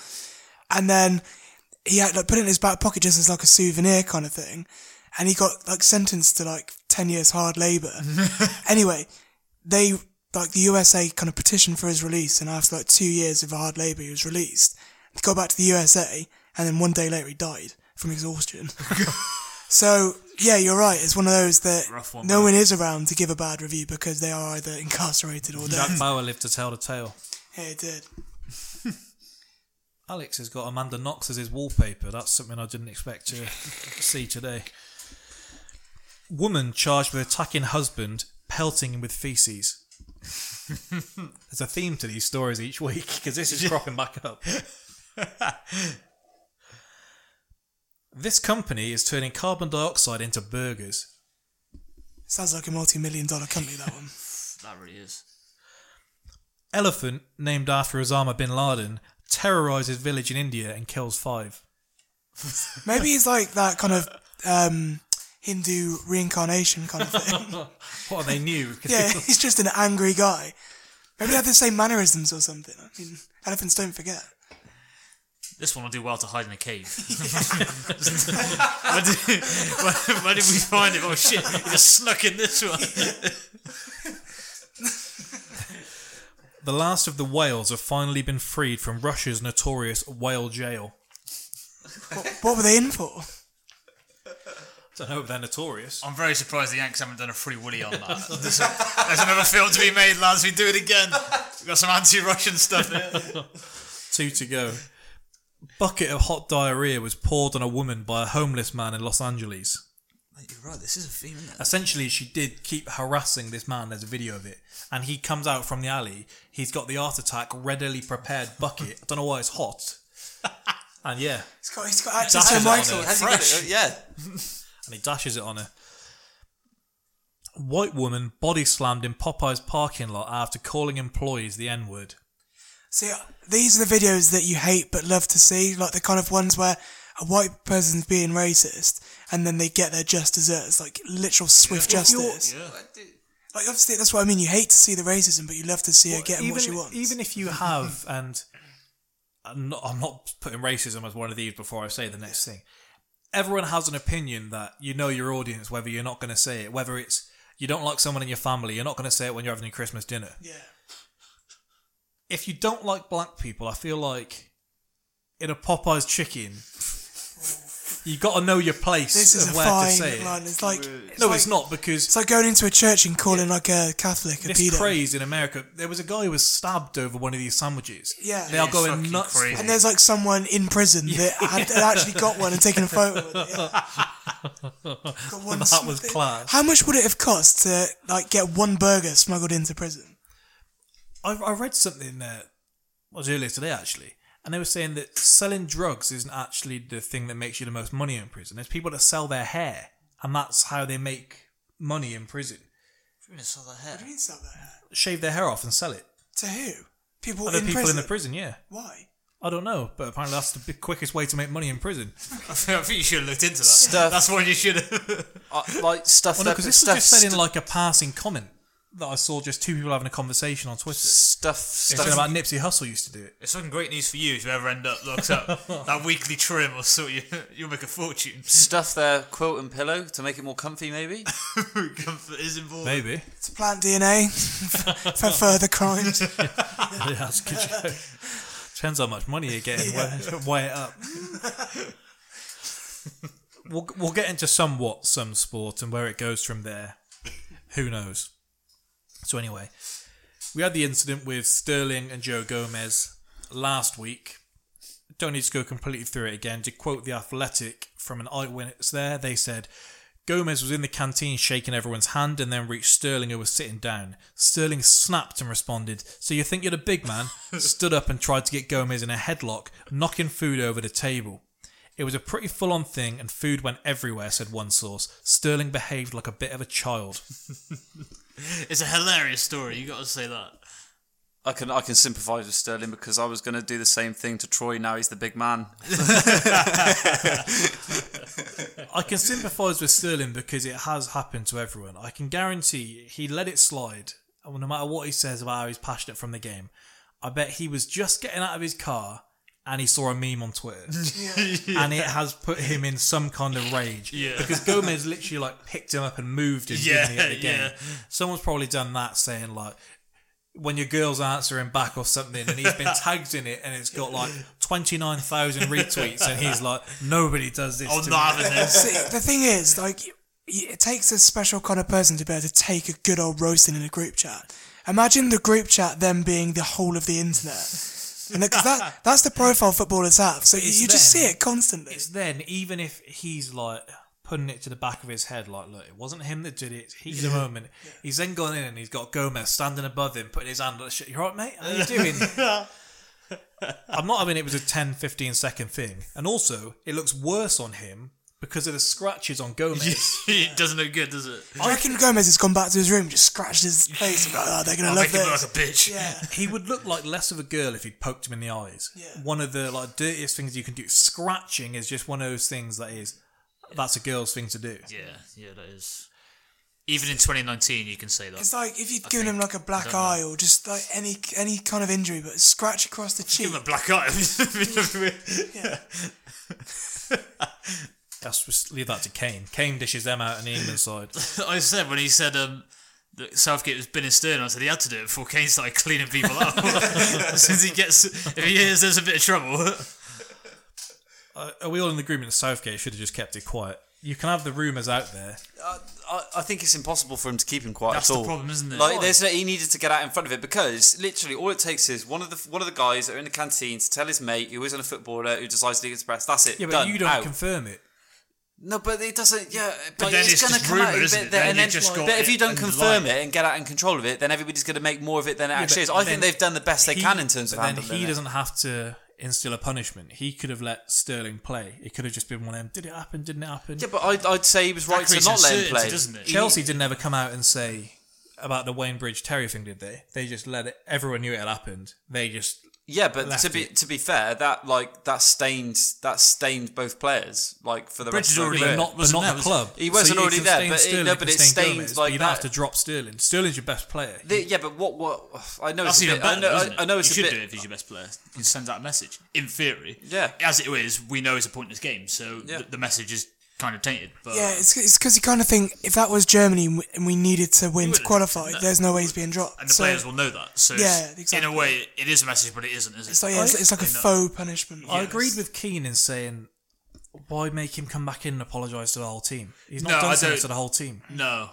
and then he had like put it in his back pocket just as like a souvenir kind of thing, and he got like sentenced to like ten years hard labour. anyway, they like the USA kind of petitioned for his release, and after like two years of hard labour, he was released. He got back to the USA, and then one day later he died from exhaustion. So yeah, you're right. It's one of those that one, no man. one is around to give a bad review because they are either incarcerated or Jack dead. Bauer lived to tell the tale. yeah, it did. Alex has got Amanda Knox as his wallpaper. That's something I didn't expect to see today. Woman charged with attacking husband, pelting him with feces. There's a theme to these stories each week because this is cropping back up. this company is turning carbon dioxide into burgers. Sounds like a multi-million dollar company. That one. That really is. Elephant, named after Osama bin Laden, terrorizes village in India and kills five. Maybe he's like that kind of um, Hindu reincarnation kind of thing. What are they new? yeah, he's just an angry guy. Maybe they have the same mannerisms or something. I mean, elephants don't forget. This one will do well to hide in a cave. where, did, where, where did we find him? Oh shit, he just snuck in this one. The last of the whales have finally been freed from Russia's notorious whale jail. What were they in for? I don't know if they're notorious. I'm very surprised the Yanks haven't done a Free Willy on that. There's, there's another film to be made, lads. We do it again. We've got some anti-Russian stuff here. Two to go. Bucket of hot diarrhea was poured on a woman by a homeless man in Los Angeles. You're right. This is a theme. Essentially, she did keep harassing this man. There's a video of it. And he comes out from the alley. He's got the heart attack readily prepared bucket. I don't know why it's hot. And yeah, He's got, he's got access to it on microwave. he got it? Fresh. Yeah. and he dashes it on her. White woman body slammed in Popeye's parking lot after calling employees the N word. See, these are the videos that you hate but love to see, like the kind of ones where a white person's being racist and then they get their just desserts, like literal swift If you're- justice. Like obviously that's what I mean. You hate to see the racism, but you love to see her getting even, what she wants. Even if you have, and I'm not, I'm not putting racism as one of these before I say the next thing. Everyone has an opinion that you know your audience, whether you're not going to say it, whether it's you don't like someone in your family, you're not going to say it when you're having your Christmas dinner. Yeah. If you don't like black people, I feel like in a Popeye's chicken, you got to know your place This is of a where to fine say line. it. It's like no, like- it's not because It's like going into a church and calling like a Catholic a this pedo. craze in America. There was a guy who was stabbed over one of these sandwiches. Yeah. they are It's going fucking nuts. crazy. for And there's like someone in prison that had, had actually got one and taken a photo with it. Yeah. Got one that was sm- class. How much would it have cost to like get one burger smuggled into prison? I, I read something uh, that was earlier today actually, and they were saying that selling drugs isn't actually the thing that makes you the most money in prison. There's people that sell their hair, and that's how they make money in prison. What do you mean sell that hair? Shave their hair off and sell it. To who? People Other in people prison. in the prison, yeah. Why? I don't know, but apparently that's the big, quickest way to make money in prison. I think, you should have looked into that. Stuff. That's one you should have. Uh, like stuff Well, no, that because this was just said in like a passing comment that I saw just two people having a conversation on Twitter. stuff It's stuff about Nipsey Hussle used to do it. It's fucking great news for you if you ever end up locked up. that weekly trim or so you you'll make a fortune. stuff their quilt and pillow to make it more comfy maybe Comfort is involved. Maybe. To plant DNA for further crimes. yeah, that's a good joke. Depends how much money you're getting. Weigh, weigh it up. we'll, we'll get into somewhat some sport and where it goes from there. Who knows? So anyway, we had the incident with Sterling and Joe Gomez last week. Don't need to go completely through it again. To quote the Athletic from an eyewitness there, they said Gomez was in the canteen shaking everyone's hand and then reached Sterling who was sitting down. Sterling snapped and responded, So you think you're the big man? Stood up and tried to get Gomez in a headlock, knocking food over the table. It was a pretty full on thing and food went everywhere, said one source. Sterling behaved like a bit of a child. It's a hilarious story. You got to say that. I can I can sympathise with Sterling because I was going to do the same thing to Troy. Now he's the big man. I can sympathise with Sterling because it has happened to everyone. I can guarantee he let it slide. And no matter what he says about how he's passionate from the game, I bet he was just getting out of his car and he saw a meme on Twitter. And it has put him in some kind of rage. Yeah. Because Gomez literally like picked him up and moved him Yeah, didn't he, at the game. yeah. Someone's probably done that saying like when your girl's answering back or something and he's been tagged in it and it's got like 29,000 retweets and he's like nobody does this I'm to not me. See, the thing is, like, it takes a special kind of person to be able to take a good old roasting in a group chat. Imagine the group chat then being the whole of the internet. And because that, that's the profile footballers have. So you, you just them. see it constantly. It's then, even if he's like putting it to the back of his head, like, look, it wasn't him that did it, he's the moment. He's then gone in and he's got Gomez standing above him, putting his hand on the shit. You right, mate? How are you doing? I'm not having it was a 10, 15 second thing. And also, it looks worse on him because of the scratches on Gomez. it doesn't look good, does it? I reckon Gomez has gone back to his room, just scratched his face, and go, oh, they're gonna I'll love make him look this. like a bitch. Yeah. he would look like less of a girl if he'd poked him in the eyes. One of the like dirtiest things you can do. Scratching is just one of those things that is that's a girl's thing to do. Yeah, yeah, that is. Even in 2019, you can say that. It's like if you'd given think- him like a black don't know. eye or just like any any kind of injury, but a scratch across the cheek. Give him a black eye. That's just leave that to Kane. Kane dishes them out on the England side. I said when he said um, that Southgate was Ben and Stern, I said he had to do it before Kane started cleaning people up. Since he gets, if he hears there's a bit of trouble, Uh, are we all in agreement that Southgate should have just kept it quiet? You can have the rumours out there. I, I think it's impossible for him to keep him quiet That's at the all. problem, isn't it? Like, there's no, he needed to get out in front of it because literally all it takes is one of the one of the guys that are in the canteen to tell his mate who isn't a footballer who decides to express. That's it. Yeah, but done, you don't out. confirm it. No, but it doesn't. Yeah, but, then it's, it's going to come out. rumour, isn't but it? then- Then then, just got but if you don't confirm lie. it and get out in control of it, then everybody's going to make more of it than it actually is. I think they've done the best they He- can in terms of then he it. doesn't have to. instill a punishment. He could have let Sterling play. It could have just been one of them. Did it happen? Didn't it happen? Yeah, but I'd, I'd say he was right to not let him play. doesn't it? Chelsea didn't ever come out and say about the Wayne Bridge Terry thing, did they? They just let it. Everyone knew it had happened. They just Yeah, but to be it. to be fair, that like that stained that stained both players like for the Bridge rest of already their career. not, but wasn't not there, the club. He wasn't So you already there, stain but it- Sterling, no, you but it stain stains Gomez, like but you don't have to drop Sterling. Sterling's your best player. The- yeah, but what what I know That's it's a bit. better. I know, isn't it? I, I know it's you a should bit. do it if he's your best player. You send out a message. In theory, Yeah. As it is, we know it's a pointless game, so Yeah. the, the message is kind of tainted. But Yeah, it's it's because you kind of think if that was Germany and we- needed to win to qualify, No. there's no way he's being dropped. and the So players will know that. So Yeah, exactly. in a way, it is a message, but it isn't. Is it? It's like yeah, it's, it's like a know. faux punishment. I Yes. agreed with Keane in saying, why make him come back in and apologise to the whole team? He's not No, done I something to the whole team. No,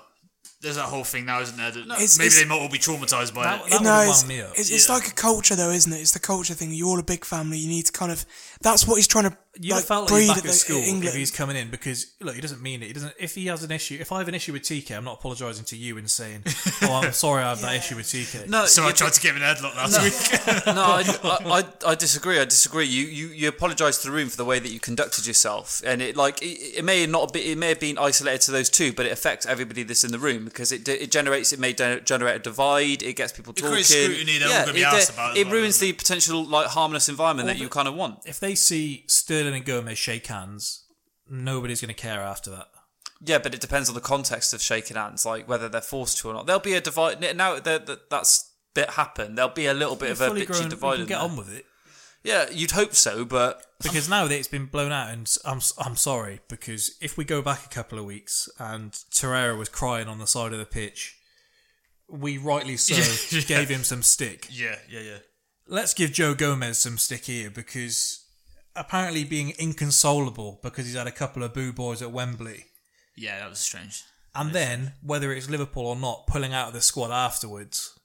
there's that whole thing now, isn't there? That It's- maybe it's- they might all be traumatized by That- it. that- no, would've it's, wound me up. it's, it's Yeah. like a culture though, isn't it? It's the culture thing. You're all a big family. You need to kind of. That's what he's trying to You'd like have felt like breed he's back at at the, school England. if he's coming in because look, he doesn't mean it. He doesn't. If he has an issue, if I have an issue with TK, I'm not apologising to you and saying, "Oh, I'm sorry, I have that issue with TK." No, So you- I tried to give him in a headlock last week. no, I, I, I, I disagree. I disagree. You, you, you apologise to the room for the way that you conducted yourself, and it like it, it may not be, it may have been isolated to those two, but it affects everybody that's in the room because it it generates, it may de- generate a divide. It gets people It talking. creates scrutiny they're all gonna be it, asked about as It ruins doesn't the potential like harmless environment Well, that you kind of want. If they see Sterling and Gomez shake hands, nobody's going to care after that. Yeah, but it depends on the context of shaking hands, like whether they're forced to or not. There'll be a divide now that that- that's bit happened. There'll be a little bit You're of a bitchy grown, divide. can get there. on with it Yeah, you'd hope so, but because now that it's been blown out, and I'm I'm sorry because if we go back a couple of weeks and Torreira was crying on the side of the pitch, we rightly so Yeah, yeah. gave him some stick. yeah, yeah, yeah. let's give Joe Gomez some stick here because apparently being inconsolable because he's had a couple of boo boys at Wembley. Yeah, that was strange. And then, whether it's Liverpool or not, pulling out of the squad afterwards.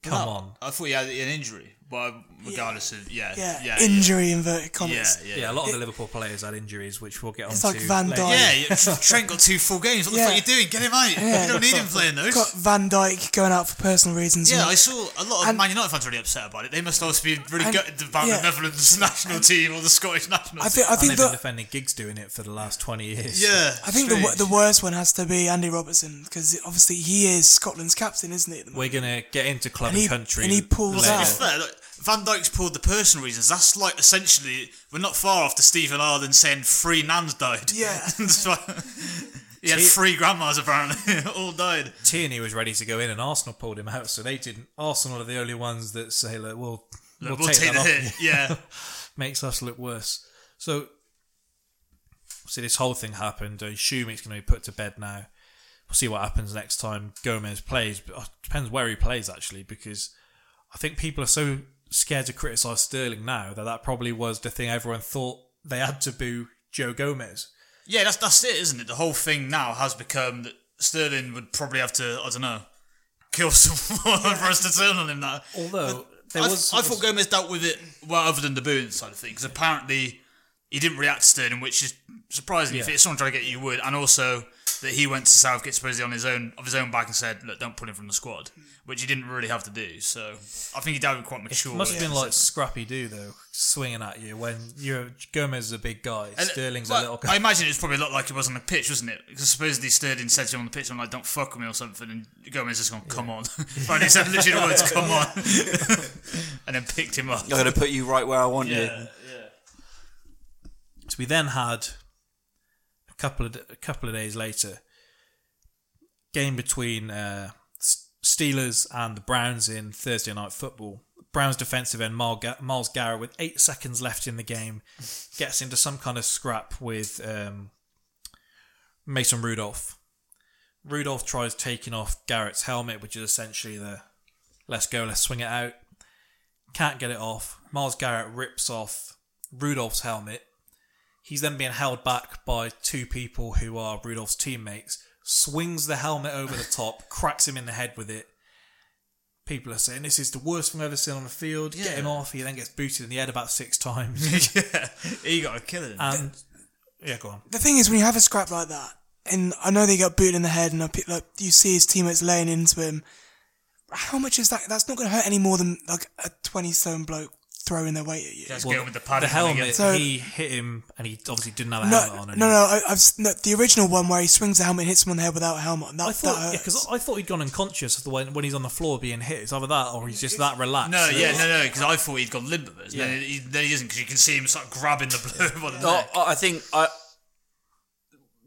Come No, on. I thought he had an injury, but regardless of yeah, yeah, yeah, injury inverted yeah, commas. yeah, Yeah, a lot of the Liverpool players had injuries, which we'll get on It's to. like Van later. Dijk. Yeah, yeah, Trent got two full games. What the fuck are you doing? Get him out. Yeah. You don't need him playing those. Got Van Dijk going out for personal reasons. yeah, I saw a lot of And- Man United fans really upset about it. They must also be really And- gutted about yeah. the Netherlands national team or the Scottish national I team. think I And think they've been the defending gigs doing it for the last 20 years. Yeah, I think the, strange. the worst one has to be Andy Robertson because obviously he is Scotland's captain, isn't he? At the? We're going to get into club And and, he- country. and he pulls out. It's fair, like, Van Dijk's pulled the personal reasons. That's like essentially we're not far off to Stephen Ireland saying three nans died. Yeah. He had three grandmas apparently, all died. Tierney was ready to go in, and Arsenal pulled him out, so they didn't. Arsenal are the only ones that say, "Look, we'll we'll, Look, we'll take, take that the off hit. Yeah. makes us look worse." So, see, this whole thing happened. I assume it's going to be put to bed now. We'll see what happens next time Gomez plays. But it depends where he plays actually, because I think people are so scared to criticise Sterling now that that probably was the thing everyone thought they had to boo Joe Gomez. Yeah, that's that's it, isn't it? The whole thing now has become that Sterling would probably have to, I don't know, kill someone for us to turn on him now. Although there I, was, I thought Gomez dealt with it well, other than the booing side of things. Because apparently he didn't react to Sterling, which is surprising. If it's someone trying to get you, you would. And also that he went to Southgate supposedly on his own of his own back and said, "Look, don't pull him from the squad," which he didn't really have to do. So I think he dealt with quite mature. It must have been like Scrappy Doo though, swinging at you when you're Gomez is a big guy, And, Sterling's well, a little guy. I imagine it's probably a lot like it was on the pitch, wasn't it? Because supposedly Sterling said to him on the pitch, "I'm like, don't fuck with me" or something, and Gomez just gone, "Come on," but he said literally the words, "Come on," and then picked him up. I'm going to put you right where I want you. So we then had a couple of a couple of days later, game between uh, Steelers and the Browns in Thursday night football. Browns defensive end Myles Myles Garrett with eight seconds left in the game gets into some kind of scrap with um, Mason Rudolph. Rudolph tries taking off Garrett's helmet, which is essentially the let's go, let's swing it out. Can't get it off. Myles Garrett rips off Rudolph's helmet. He's then being held back by two people who are Rudolph's teammates. Swings the helmet over the top, cracks him in the head with it. People are saying this is the worst thing I've ever seen on the field. Get him off. He then gets booted in the head about six times. yeah, he got a killing. and yeah, go on. the thing is, when you have a scrap like that, and I know they got booted in the head, and I pick- like you see his teammates laying into him. How much is that? That's not going to hurt any more than like a twenty stone bloke throwing their weight at you. Just Well, going with the the helmet. So- he hit him, and he obviously didn't have a No, helmet on. no, no, I, I've no, the original one where he swings the helmet and hits him on the head without a helmet. and That, I thought, that yeah, because I thought he'd gone unconscious of the way when he's on the floor being hit. It's either that or he's just that relaxed. No, yeah, no, no, because I thought he'd gone limp with us. Yeah. Then, he, then he isn't because you can see him start grabbing the blue on the No, neck. I I think I,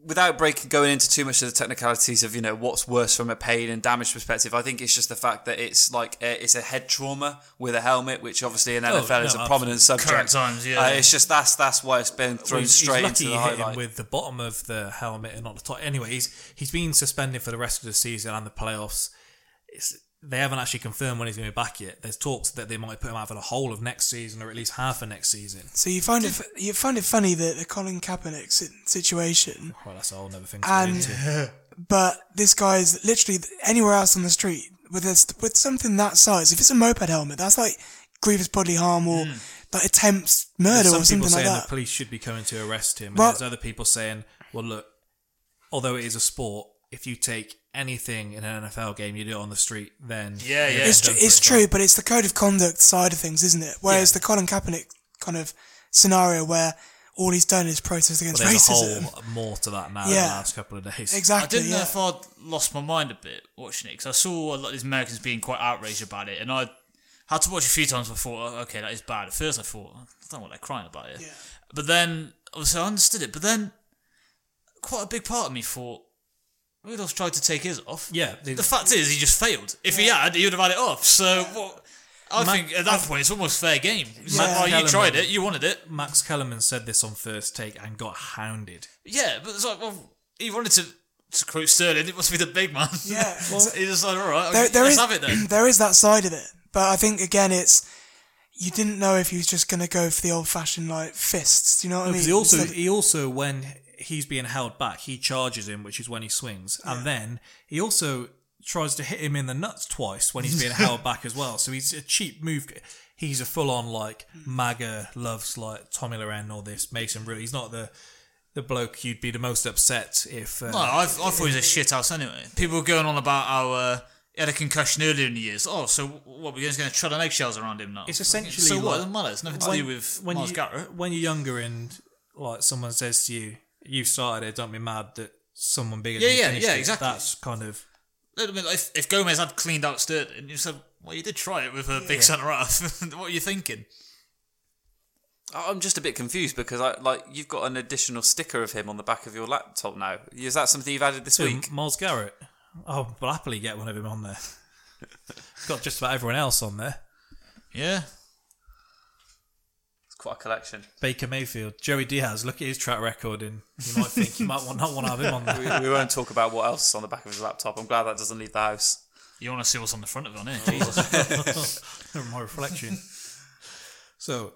without breaking going into too much of the technicalities of you know what's worse from a pain and damage perspective, I think it's just the fact that it's like a, it's a head trauma with a helmet, which obviously in Oh, NFL is a prominent subject. Current times, yeah. Uh, it's just that's that's why it's been Well, thrown he's, he's straight lucky into he the highlight. with the bottom of the helmet and not the top. Anyway, he's he's been suspended for the rest of the season and the playoffs. It's, they haven't actually confirmed when he's going to be back yet. There's talks that they might put him out for the whole of next season or at least half of next season. So you find it you find it funny that the Colin Kaepernick situation, Well, that's a whole other thing to and but this guy's literally anywhere else on the street with this, with something that size. If it's a moped helmet, that's like grievous bodily harm or hmm. like attempts murder There's or some people something like saying that. the police should be coming to arrest him. And Well- there's other people saying, well, look, although it is a sport, if you take anything in an NFL game, you do it on the street, then Yeah, yeah. It's, tr- it's true, but it's the code of conduct side of things, isn't it? Whereas Yeah. the Colin Kaepernick kind of scenario where all he's done is protest But against there's racism. a whole more to that now in Yeah. the last couple of days. Exactly. I didn't know if I'd lost my mind a bit watching it because I saw a lot of these Americans being quite outraged about it, and I had to watch a few times before. "Oh, Okay, that is bad. At first, I thought I don't know what they're crying about it, yeah. but then obviously I understood it. But then quite a big part of me thought Rudolph's tried to take his off. Yeah, they- the fact is he just failed. If he had, he would have had it off. So what? I Ma- think at that point it's almost fair game. It's Yeah. like, oh, you tried it, you wanted it. Max Kellerman said this on first take and got hounded. Yeah, but it's like, well, he wanted to, to quote Sterling, it must be the big man. Yeah. he just like, all right, there, there let's is have it then. there is that side of it, but I think again it's you didn't know if he was just going to go for the old fashioned like fists. Do you know what I mean? He also Instead- he also when he's being held back, he charges him, which is when he swings, and then he also tries to hit him in the nuts twice when he's being held back as well. So he's a cheap move. He's a full on like MAGA loves like Tomi Lahren or this Mason Rudolph. He's not the the bloke you'd be the most upset if. Uh, No, I, I thought he was a shit house anyway. People were going on about how uh, he had a concussion earlier in the years. Oh, so what? We're just going to tread on eggshells around him now. It's essentially so what? It doesn't matter. It's nothing to when, do with when Myles you, Garrett. When you're younger and like someone says to you, "You started it," don't be mad that someone bigger. Yeah, than you yeah, finished yeah, it." exactly. That's kind of I mean, if, if Gomez had cleaned out Sterling, you said, well, you did try it with a big centre half. what are you thinking? I'm just a bit confused because I like you've got an additional sticker of him on the back of your laptop now. Is that something you've added this So, week? Myles Garrett. Oh, we'll happily get one of him on there. Got just about everyone else on there. Yeah. It's quite a collection. Baker Mayfield, Joey Diaz. Look at his track record, and you might think you might want, not want to have him on We, there. we won't talk about what else is on the back of his laptop. I'm glad that doesn't leave the house. You want to see what's on the front of it, on here? Oh. Jesus. My reflection. So,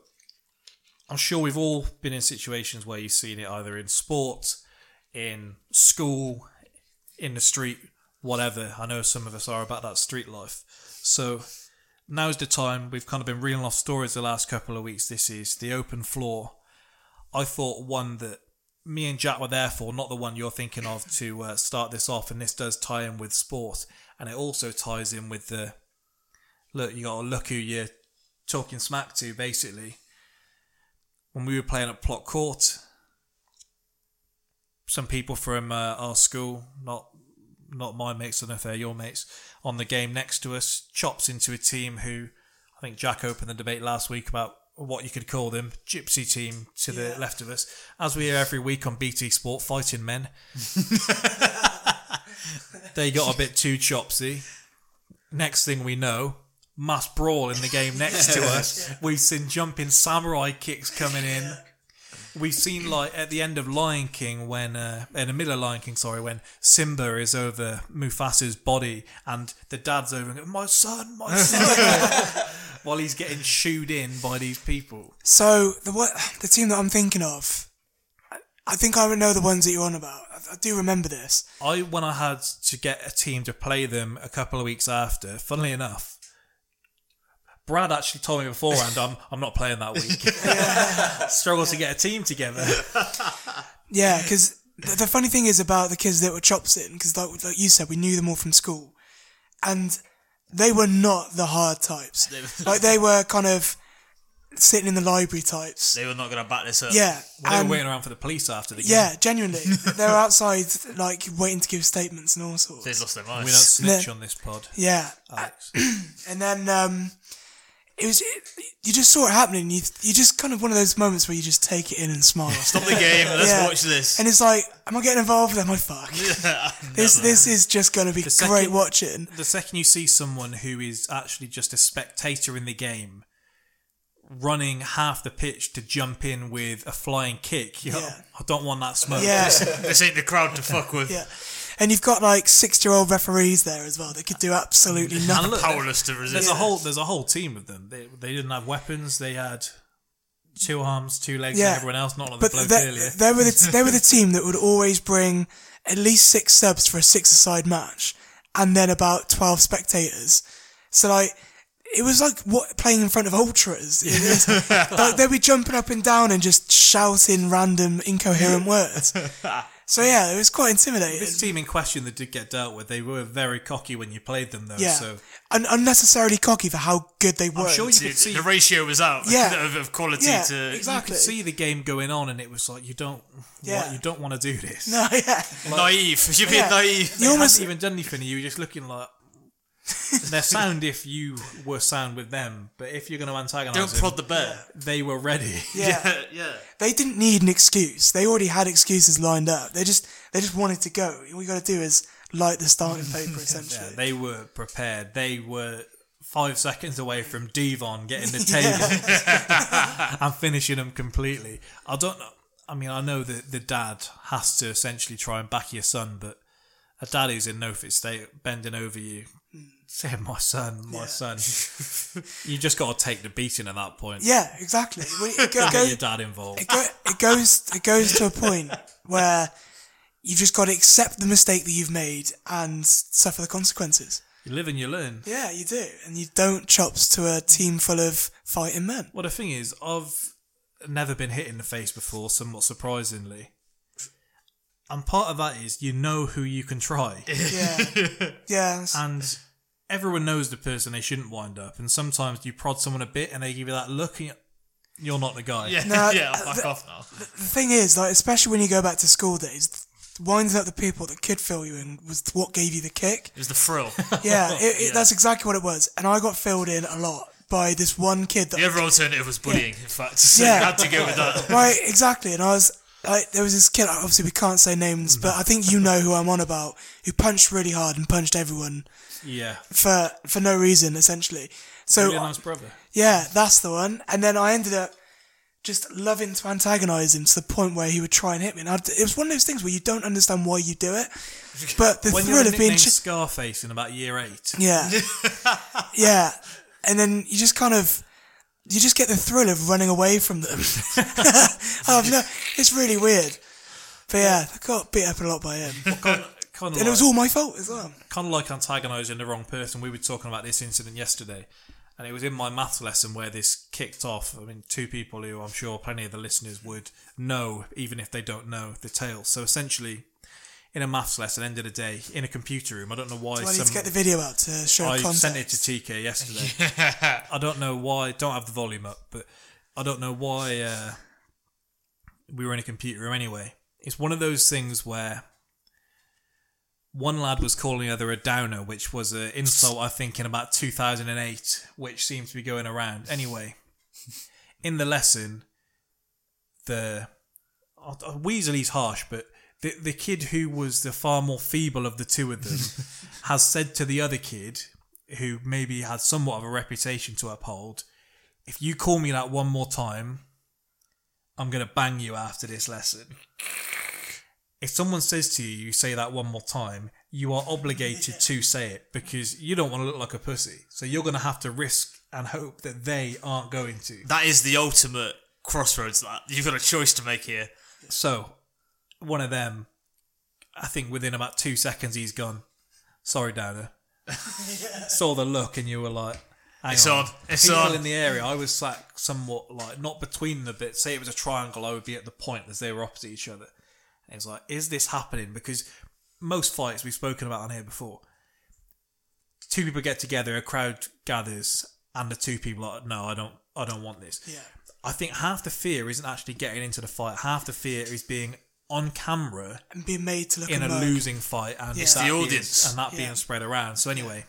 I'm sure we've all been in situations where you've seen it either in sport, in school, in the street, whatever. I know some of us are about that street life. So, now's the time. We've kind of been reeling off stories the last couple of weeks. This is the open floor. I thought one that me and Jack were there for, not the one you're thinking of to uh, start this off, and this does tie in with sport, and it also ties in with the look. You got to look who you're talking smack to, basically. When we were playing at Plot Court, some people from uh, our school, not not my mates, I don't know if they're your mates, on the game next to us, chops into a team who I think Jack opened the debate last week about what you could call them, gypsy team to the left of us. As we hear every week on BT Sport, fighting men. they got a bit too chopsy. Next thing we know, mass brawl in the game next to us. We've seen jumping samurai kicks coming in. We've seen like at the end of Lion King when uh, in the middle of Lion King, sorry, when Simba is over Mufasa's body and the dad's over and my son, my son, while he's getting shooed in by these people. So the what the team that I'm thinking of, I, I think I know the ones that you're on about. I, I do remember this. I when I had to get a team to play them a couple of weeks after, funnily enough, Brad actually told me beforehand I'm I'm not playing that week. Struggle to get a team together. Yeah, because the, the funny thing is about the kids that were chops in, because like, like you said, we knew them all from school, and they were not the hard types. like they were kind of sitting in the library types. They were not going to back this up. Yeah, Well, they and- were waiting around for the police after the game. yeah, genuinely, they were outside like waiting to give statements and all sorts. They've lost their minds. We don't snitch No. on this pod. Yeah, Alex. and then um, it was it, you just saw it happening. You you just kind of one of those moments where you just take it in and smile. Stop the game. Let's Yeah. watch this. And it's like, am I getting involved? Am I fuck? This this is just going to be The great watching. The second you see someone who is actually just a spectator in the game running half the pitch to jump in with a flying kick, you know, Yeah. Oh, I don't want that smoke. Yeah. this ain't the crowd to fuck with. Yeah. And you've got like six-year-old referees there as well that could do absolutely nothing. look, Powerless to resist. There's resist. a whole there's a whole team of them. They they didn't have weapons. They had two arms, two legs, Yeah. and everyone else. Not like the But bloke they, earlier. they were the they were the team that would always bring at least six subs for a six-a-side match, and then about twelve spectators. So like. It was like what playing in front of ultras. It was- like they'd be jumping up and down and just shouting random incoherent words. So yeah, it was quite intimidating. This team in question that did get dealt with, they were very cocky when you played them, though. Yeah, So Un- unnecessarily cocky for how good they were. I'm sure you could see the ratio was out Yeah. of, of quality Yeah, to exactly. you could see the game going on, and it was like you don't, Yeah. what, you don't want to do this. No, yeah. naive. You're being Yeah. naive. They You almost- even done anything. You were just looking like they're sound if you were sound with them, but if you're going to antagonise Don't them, prod the bear. they were ready. Yeah. yeah. They didn't need an excuse. They already had excuses lined up. They just they just wanted to go. All you got to do is light the starting paper, Yeah, essentially. they were prepared. They were five seconds away from Devon getting the table and finishing them completely. I don't know. I mean, I know that the dad has to essentially try and back your son, but a dad who's in no fit state bending over you, saying, "My son, my son," you just got to take the beating at that point. Yeah, exactly. It, go, Get your dad involved. it, go, it goes it goes to a point where you've just got to accept the mistake that you've made and suffer the consequences. You live and you learn. Yeah, you do, and you don't chops to a team full of fighting men. Well, the thing is, I've never been hit in the face before, somewhat surprisingly. And part of that is you know who you can try. Yeah, yeah. and everyone knows the person they shouldn't wind up. And sometimes you prod someone a bit and they give you that look and you're not the guy. Yeah, No, yeah, fuck the- off now. The thing is, like, especially when you go back to school days, winding up the people that could fill you in was what gave you the kick. It was the thrill. Yeah, it, it, that's exactly what it was. And I got filled in a lot by this one kid that The other alternative was bullying, in fact. So Yeah. you had to go with that. right, exactly. And I was like, there was this kid. Obviously, we can't say names, but I think you know who I'm on about. Who punched really hard and punched everyone Yeah. for for no reason, essentially. So Really nice brother. yeah, that's the one. And then I ended up just loving to antagonize him to the point where he would try and hit me. And I'd, it was one of those things where you don't understand why you do it, but the thrill of being ch- Scarface in about year eight. yeah, yeah, and then you just kind of. You just get the thrill of running away from them. oh, no, it's really weird. But yeah, I got beat up a lot by him. Kind of And like, it was all my fault as well. kind of like antagonising the wrong person. We were talking about this incident yesterday, and it was in my maths lesson where this kicked off. I mean, two people who I'm sure plenty of the listeners would know, even if they don't know the tale. So essentially, in a maths lesson, end of the day, in a computer room. I don't know why. Do I need some, to get the video out to show I context? sent it to TK yesterday. I don't know why. Don't have the volume up, but I don't know why uh, we were in a computer room anyway. It's one of those things where one lad was calling the other a downer, which was an insult I think in about 2008, which seems to be going around. Anyway, in the lesson, the uh, Weasley's harsh, but the the kid who was the far more feeble of the two of them has said to the other kid, who maybe had somewhat of a reputation to uphold, if you call me that one more time, I'm gonna bang you after this lesson. If someone says to you, you say that one more time, you are obligated to say it because you don't want to look like a pussy. So you're gonna have to risk and hope that they aren't going to. That is the ultimate crossroads, that. You've got a choice to make here. So, one of them, I think within about two seconds, he's gone. Sorry, Downer. Saw the look, and you were like, Hang It's on, it's People on. in the area, I was like somewhat like not between the bits. Say it was a triangle, I would be at the point as they were opposite each other. And it's like, is this happening? Because most fights we've spoken about on here before, two people get together, a crowd gathers, and the two people are no, I don't, I don't want this. Yeah. I think half the fear isn't actually getting into the fight. Half the fear is being on camera And being made to look in a mug. losing fight and Yeah. that It's the being- audience. and that Yeah. being spread around. So anyway,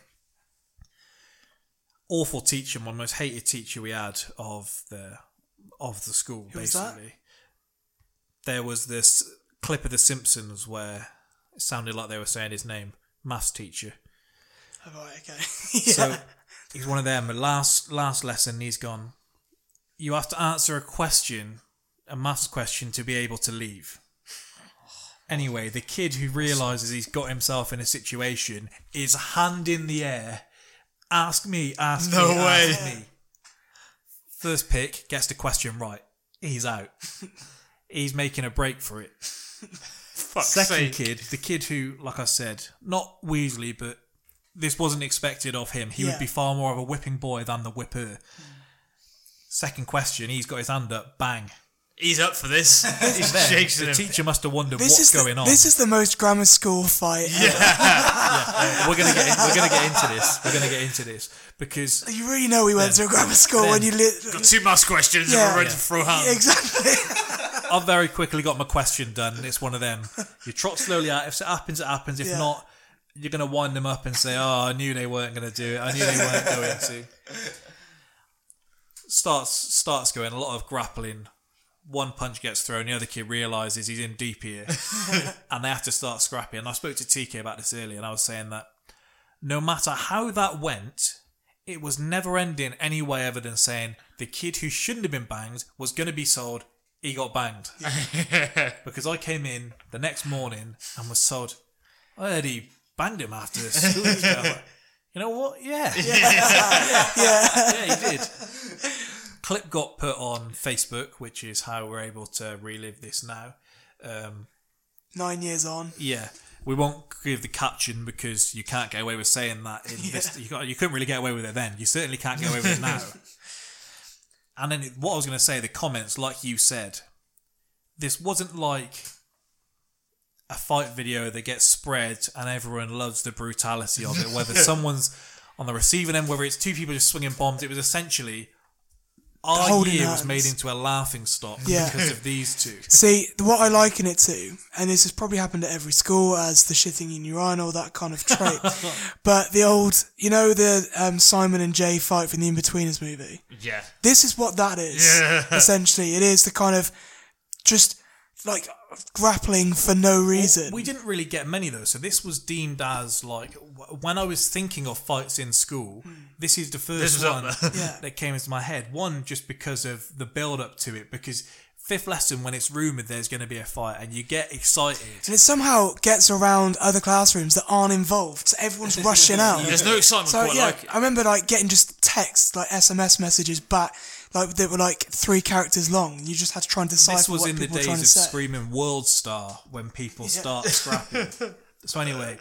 awful teacher, my most hated teacher we had of the of the school. Who was that? basically, there was this clip of The Simpsons where it sounded like they were saying his name, maths teacher. Oh, right, okay. yeah. So he's one of them. Last last lesson, he's gone. You have to answer a question, a maths question, to be able to leave. Anyway, the kid who realizes he's got himself in a situation is hand in the air. Ask me, ask No me, way. ask me. First pick gets the question right. He's out. he's making a break for it. Fuck's Second sake. kid, the kid who, like I said, not Weasley, but this wasn't expected of him. He Yeah. would be far more of a whipping boy than the whipper. Second question, he's got his hand up, bang. He's up for this. He's Then, the him. teacher must have wondered this what's is the, going on. This is the most grammar school fight. ever. we're gonna get in, we're gonna get into this. We're gonna get into this because You really know we went to a grammar school when you lit. Got two maths questions Yeah. and we're ready to throw hands. Exactly. I've very quickly got my question done. It's one of them. You trot slowly out. If it happens, it happens. If Yeah. not, you're gonna wind them up and say, "Oh, I knew they weren't gonna do it. I knew they weren't going to." Starts starts going a lot of grappling. One punch gets thrown. The other kid realizes he's in deep here, and they have to start scrapping. And I spoke to TK about this earlier, and I was saying that no matter how that went, it was never ending any way other than saying the kid who shouldn't have been banged was going to be sold. He got banged because I came in the next morning and was told I heard he banged him after this." school. I was you know what? Yeah, yeah, yeah, he did. Clip got put on Facebook, which is how we're able to relive this now. Um, Nine years on. yeah, we won't give the caption because you can't get away with saying that. In this, you, got, you couldn't really get away with it then. You certainly can't get away with it now. And then what I was going to say, the comments, like you said, this wasn't like a fight video that gets spread and everyone loves the brutality of it. Whether someone's on the receiving end, whether it's two people just swinging bombs, it was essentially our holding year was made into a laughing stock Yeah. because of these two. See, what I liken it to, and this has probably happened at every school, as the shitting in your urinal, that kind of trait. but the old, you know, the um, Simon and Jay fight from the Inbetweeners movie. Yeah. This is what that is. Yeah. Essentially, it is the kind of just like grappling for no reason. We didn't really get many though, so this was deemed as like w- when I was thinking of fights in school. Hmm. This is the first was one. Yeah. that came into my head. One just because of the build up to it, because fifth lesson when it's rumored there's going to be a fight and you get excited. and it somehow gets around other classrooms that aren't involved, so everyone's rushing out. There's no excitement So quite yeah, like. I remember like getting just texts, like SMS messages back, like they were like three characters long. and You just had to try and decipher This was what in the people were trying days of say. screaming World Star when people start scrapping. So anyway,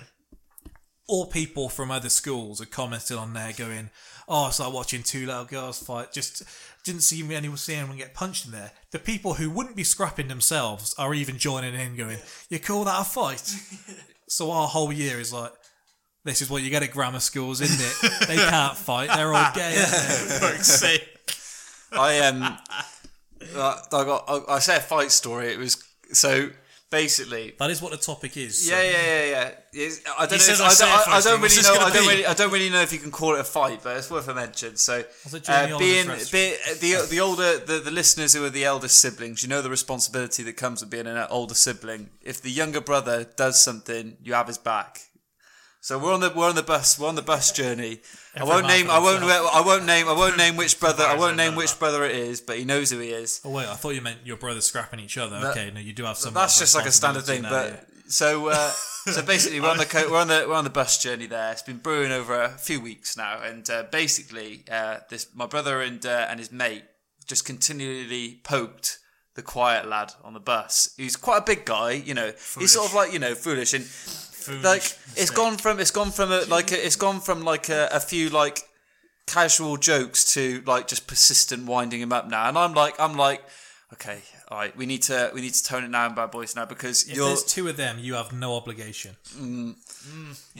all people from other schools are commenting on there going, "Oh, it's like watching two little girls fight." Just didn't see anyone see anyone get punched in there. The people who wouldn't be scrapping themselves are even joining in, going, "You call that a fight?" so our whole year is like. This is what you get at grammar schools, isn't it? They can't fight; they're all gay. aren't? Fuck's sake. I um, I I got I, I say a fight story. It was so basically. That is what the topic is. so- Yeah, yeah, yeah, yeah. It's- I don't know. says I I, say a don't, I, I don't What's really this know. gonna I don't be? really. I don't really know if you can call it a fight, but it's worth a mention. So, it Jamie uh, Oliver's being, restaurant? be, the the older the, the listeners who are the eldest siblings, you know the responsibility that comes with being an older sibling. If the younger brother does something, you have his back. So we're on the we're on the bus we're on the bus journey. I won't name I won't. I won't name I won't name which brother I won't name which brother it is, but he knows who he is. Oh wait, I thought you meant your brothers scrapping each other. That- okay, no, you do have some. That's just like a standard thing, responsibility but now, so uh, so basically we're on the co- we're on the we're on the bus journey there. It's been brewing over a few weeks now, and uh, basically uh, this my brother and uh, and his mate just continually poked the quiet lad on the bus. He's quite a big guy, you know. He's sort of like you know foolish and like it's gone from it's gone from a, like a, it's gone from like a, a few like casual jokes to like just persistent winding him up now. And I'm like I'm like okay, all right, we need to we need to tone it down, bad boys, now because If you're there's two of them, you have no obligation. Mm.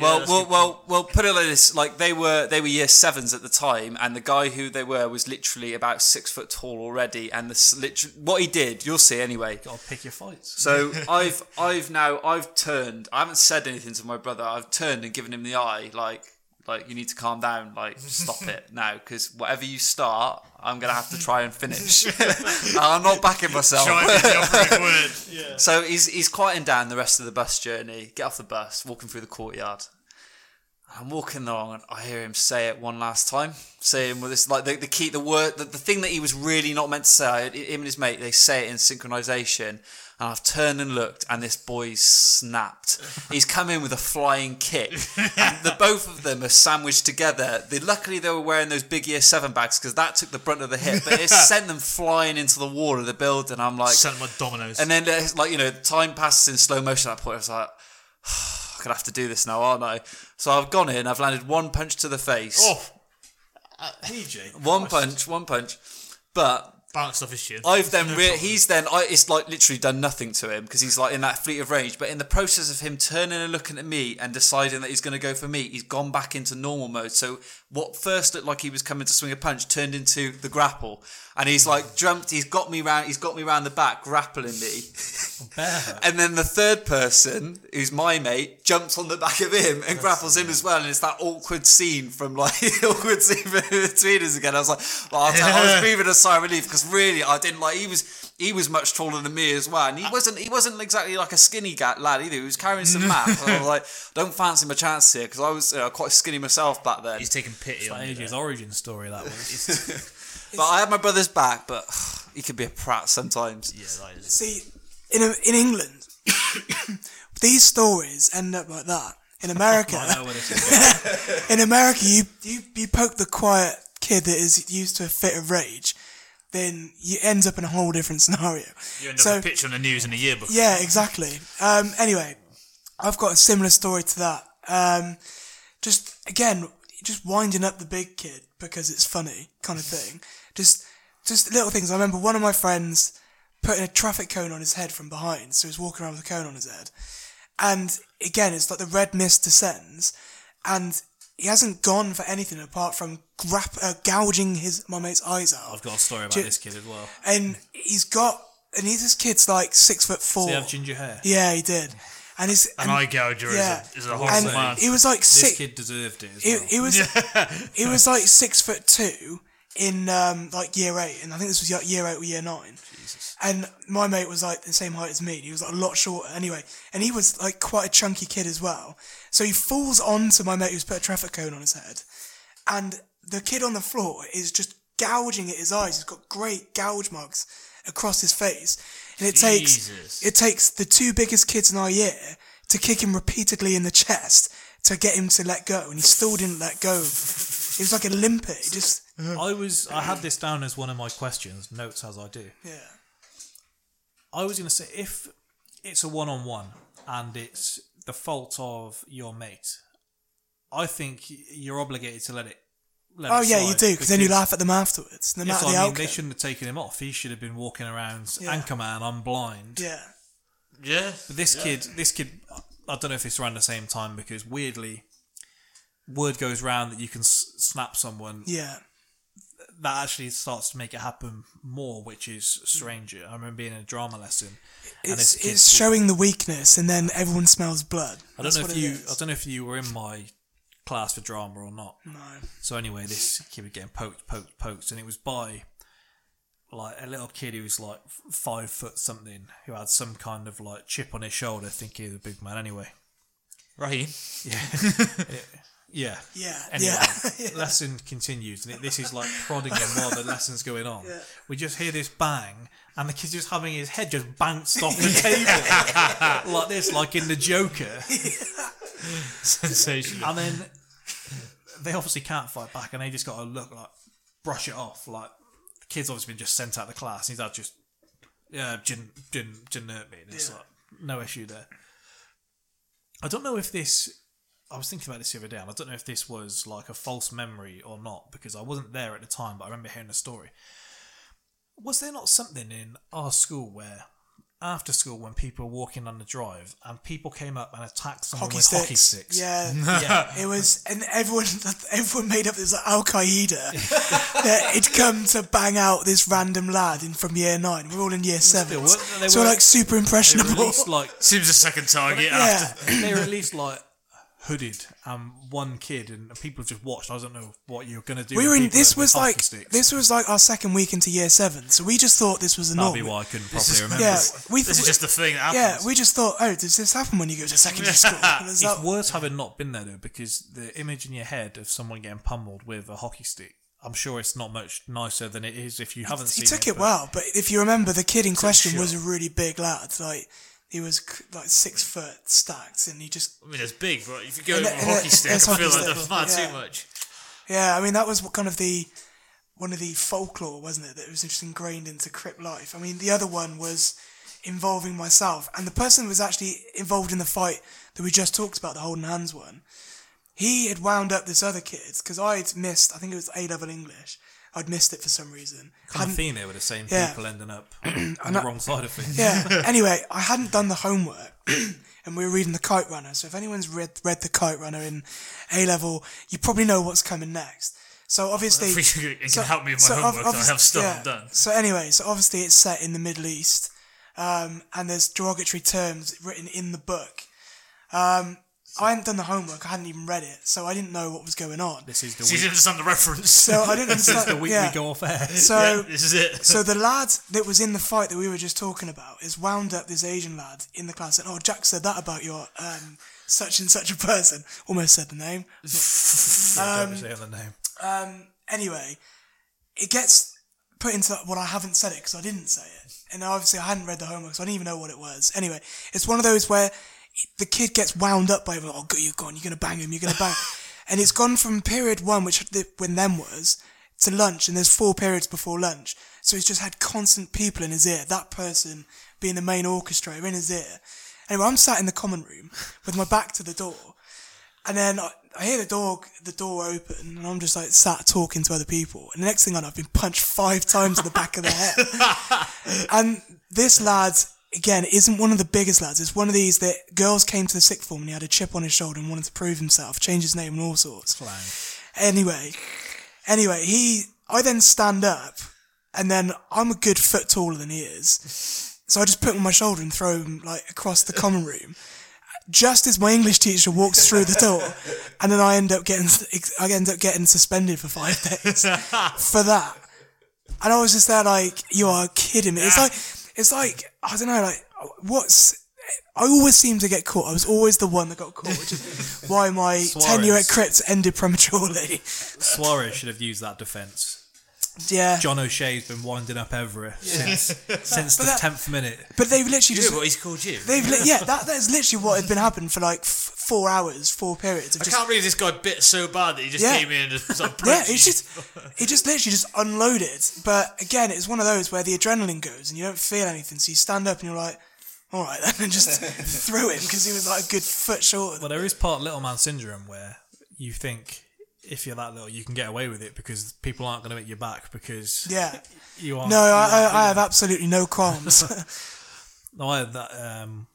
well, well, well, well. Put it like this: like they were, they were year sevens at the time, and the guy who they were was literally about six foot tall already. And the literally, what he did, you'll see anyway. Got to pick your fights. So I've, I've now, I've turned. I haven't said anything to my brother. I've turned and given him the eye, like, like you need to calm down, like stop it now, because whatever you start, I'm gonna have to try and finish. I'm not backing myself. Try to the operative word. So he's he's quieting down the rest of the bus journey. Get off the bus, walking through the courtyard. I'm walking along and I hear him say it one last time, saying with this like the, the key, the word, the, the thing that he was really not meant to say. Him and his mate, they say it in synchronization. And I've turned and looked, and this boy's snapped. He's come in with a flying kick, and the both of them are sandwiched together. They luckily they were wearing those big year seven bags because that took the brunt of the hit, but it sent them flying into the wall of the building. I'm like, Sent them my dominoes. and then uh, like you know, time passes in slow motion. At that point, I was like, I'm gonna have to do this now, aren't I? So I've gone in. I've landed one punch to the face. oh, uh, PJ. one punch, one punch. But bounced off his chin. I've then re- he's then I, it's like literally done nothing to him because he's like in that fleet of range. But in the process of him turning and looking at me and deciding that he's going to go for me, he's gone back into normal mode. So what first looked like he was coming to swing a punch turned into the grapple, and he's like jumped. He's got me round. He's got me round the back, grappling me. And then the third person, who's my mate, jumps on the back of him and grapples him as well. And it's that awkward scene from like awkward scene between us again. I was like, well, I, was, I was breathing a sigh of relief because really I didn't like. He was he was much taller than me as well, and he wasn't he wasn't exactly like a skinny guy, lad either. He was carrying some mass. I was like, don't fancy my chance here because I was uh, quite skinny myself back then. He's taking pity on That you. AJ's origin story, that was. But I had my brother's back, but he could be a prat sometimes. Yeah, that is. See, in in England, these stories end up like that. In America, I know where this is going. in America, you, you you poke the quiet kid that is used to a fit of rage, then you ends up in a whole different scenario. You end up So- a picture on the news in a yearbook. Yeah, exactly. Um, anyway, I've got a similar story to that. Um, just again, just winding up the big kid because it's funny, kind of thing. Just, just little things. I remember one of my friends putting a traffic cone on his head from behind, so he's walking around with a cone on his head. And again, it's like the red mist descends, and he hasn't gone for anything apart from grap- uh, gouging his my mate's eyes out. I've got a story about Ju- this kid as well. And he's got, and he's this kid's like six foot four. Does he have ginger hair? Yeah, he did. And he's An eye gouger yeah. is, a, is a and horrible man. he was like This six. kid deserved it as He, well. he was he was like six foot two in um, like year eight, and I think this was like year eight or year nine. And my mate was like the same height as me. He was like a lot shorter anyway, and he was like quite a chunky kid as well. So he falls onto my mate who's put a traffic cone on his head, and the kid on the floor is just gouging at his eyes. He's got great gouge marks across his face, and it Jesus. takes it takes the two biggest kids in our year to kick him repeatedly in the chest to get him to let go, and he still didn't let go. He was like a limpet. He just I was I had this down as one of my questions, notes as I do. yeah. I was going to say if it's a one on one and it's the fault of your mate, I think you're obligated to let it. Let Oh it yeah, you do because then you laugh at them afterwards, no Yes, matter the I mean, outcome. they shouldn't have taken him off. He should have been walking around, Yeah. Anchorman, I'm blind. Yeah, yeah. But this kid, this kid, I don't know if it's around the same time because weirdly, word goes round that you can s- snap someone. yeah, That actually starts to make it happen more, which is stranger. I remember being in a drama lesson. it's this it's did- showing the weakness, and then everyone smells blood. I don't That's know if you. is. I don't know if you were in my class for drama or not. No. So anyway, this kid was getting poked, poked, poked, and it was by like a little kid who was like five foot something, who had some kind of like chip on his shoulder, thinking he was a big man. Anyway, Raheem. yeah. Yeah, Yeah. Anyway, yeah. lesson continues, and it, this is like prodding him while the lesson's going on. We just hear this bang, and the kid's just having his head just bounced off the table like this, like in the Joker. Sensational. And then they obviously can't fight back, and they just got to look like brush it off. Like the kid's obviously been just sent out of the class. And his dad just yeah didn't didn't didn't hurt me. And it's like no issue there. I don't know if this. I was thinking about this the other day, and I don't know if this was like a false memory or not because I wasn't there at the time, but I remember hearing the story. Was there not something in our school where after school when people were walking on the drive and people came up and attacked someone Hockey with sticks. hockey sticks? Yeah. yeah. It was, and everyone, everyone made up this like Al Qaeda that it'd come to bang out this random lad in from year nine. We're all in year seven, weren't they? They so were- we're like super They were impressionable. at least like Seems a second target Yeah. after. they were at least like hooded and one kid and people just watched. I don't know what you're gonna do. we were in. This was like sticks. this was like our second week into year seven, so we just thought this was a That'd norm. be why I couldn't properly remember. Yeah, we This is just the thing that Yeah, we just thought, oh, does this happen when you go to secondary school? It's like- worth having not been there though, because the image in your head of someone getting pummeled with a hockey stick, I'm sure it's not much nicer than it is if you haven't he seen took it, but- well, but if you remember, the kid in question shot. was a really big lad. Like he was like six foot stacked, and he just I mean, it's big, but if you go with a hockey stick, I feel like that's far yeah. too much. yeah. I mean, that was kind of the one of the folklore, wasn't it? That was just ingrained into Crypt life. I mean, the other one was involving myself, and the person who was actually involved in the fight that we just talked about, the holding hands one. He had wound up this other kid because I'd missed. I think it was A level English. I'd missed it for some reason. Kind of theme there with the same Yeah. people ending up on the I- wrong side of things. Yeah. anyway, I hadn't done the homework, and we were reading the Kite Runner. So if anyone's read read the Kite Runner in A level, you probably know what's coming next. So obviously, If you can help me with my ob- homework, I have stuff done. So anyway, so obviously it's set in the Middle East, um, and there's derogatory terms written in the book. Um, I hadn't done the homework. I hadn't even read it, so I didn't know what was going on. This is the So you week, didn't understand the reference. So I didn't understand. this is understand. the week yeah. we go off air. So Yeah, this is it. so the lad that was in the fight that we were just talking about is wound up this Asian lad in the class and oh Jack said that about your um such and such a person. Almost said the name. Yeah, don't say the name. Um anyway, it gets put into what I haven't said it because I didn't say it. And obviously I hadn't read the homework, so I didn't even know what it was. Anyway, it's one of those where the kid gets wound up by, oh, you're gone, you're going to bang him, you're going to bang. and it's gone from period one, which the, when them was, to lunch, and there's four periods before lunch. So he's just had constant people in his ear, that person being the main orchestrator in his ear. Anyway, I'm sat in the common room with my back to the door. And then I, I hear the door the door open, and I'm just like sat talking to other people. And the next thing I know, I've been punched five times in the back of the head. and this lad, again, isn't one of the biggest lads. It's one of these that girls came to the sixth form and he had a chip on his shoulder and wanted to prove himself, change his name and all sorts. Flying. Anyway, anyway, he, I then stand up, and then I'm a good foot taller than he is. So I just put him on my shoulder and throw him like across the common room just as my English teacher walks through the door, and then I end up getting I end up getting suspended for five days for that. And I was just there like, you are kidding me. It's like it's like I don't know, like what's I always seem to get caught. I was always the one that got caught, which is why my tenure at Crips ended prematurely. Suarez should have used that defence. Yeah. John O'Shea's been winding up Evra since since the that- tenth minute. But they've literally You just know what he's called you? they've li- yeah that that is literally what had been happening for like f- four hours, four periods. Of I just, can't believe this guy bit so bad that he just Yeah. came in and just sort of Yeah, punched it's just it just literally just unloaded. But again, it's one of those where the adrenaline goes and you don't feel anything, so you stand up and you're like, all right, then, and just threw him because he was like a good foot short. Well, there is part little man syndrome where you think if you're that little, you can get away with it because people aren't going to make you back because Yeah. you are. No, I, I, I have absolutely no qualms. No, I had that. Um,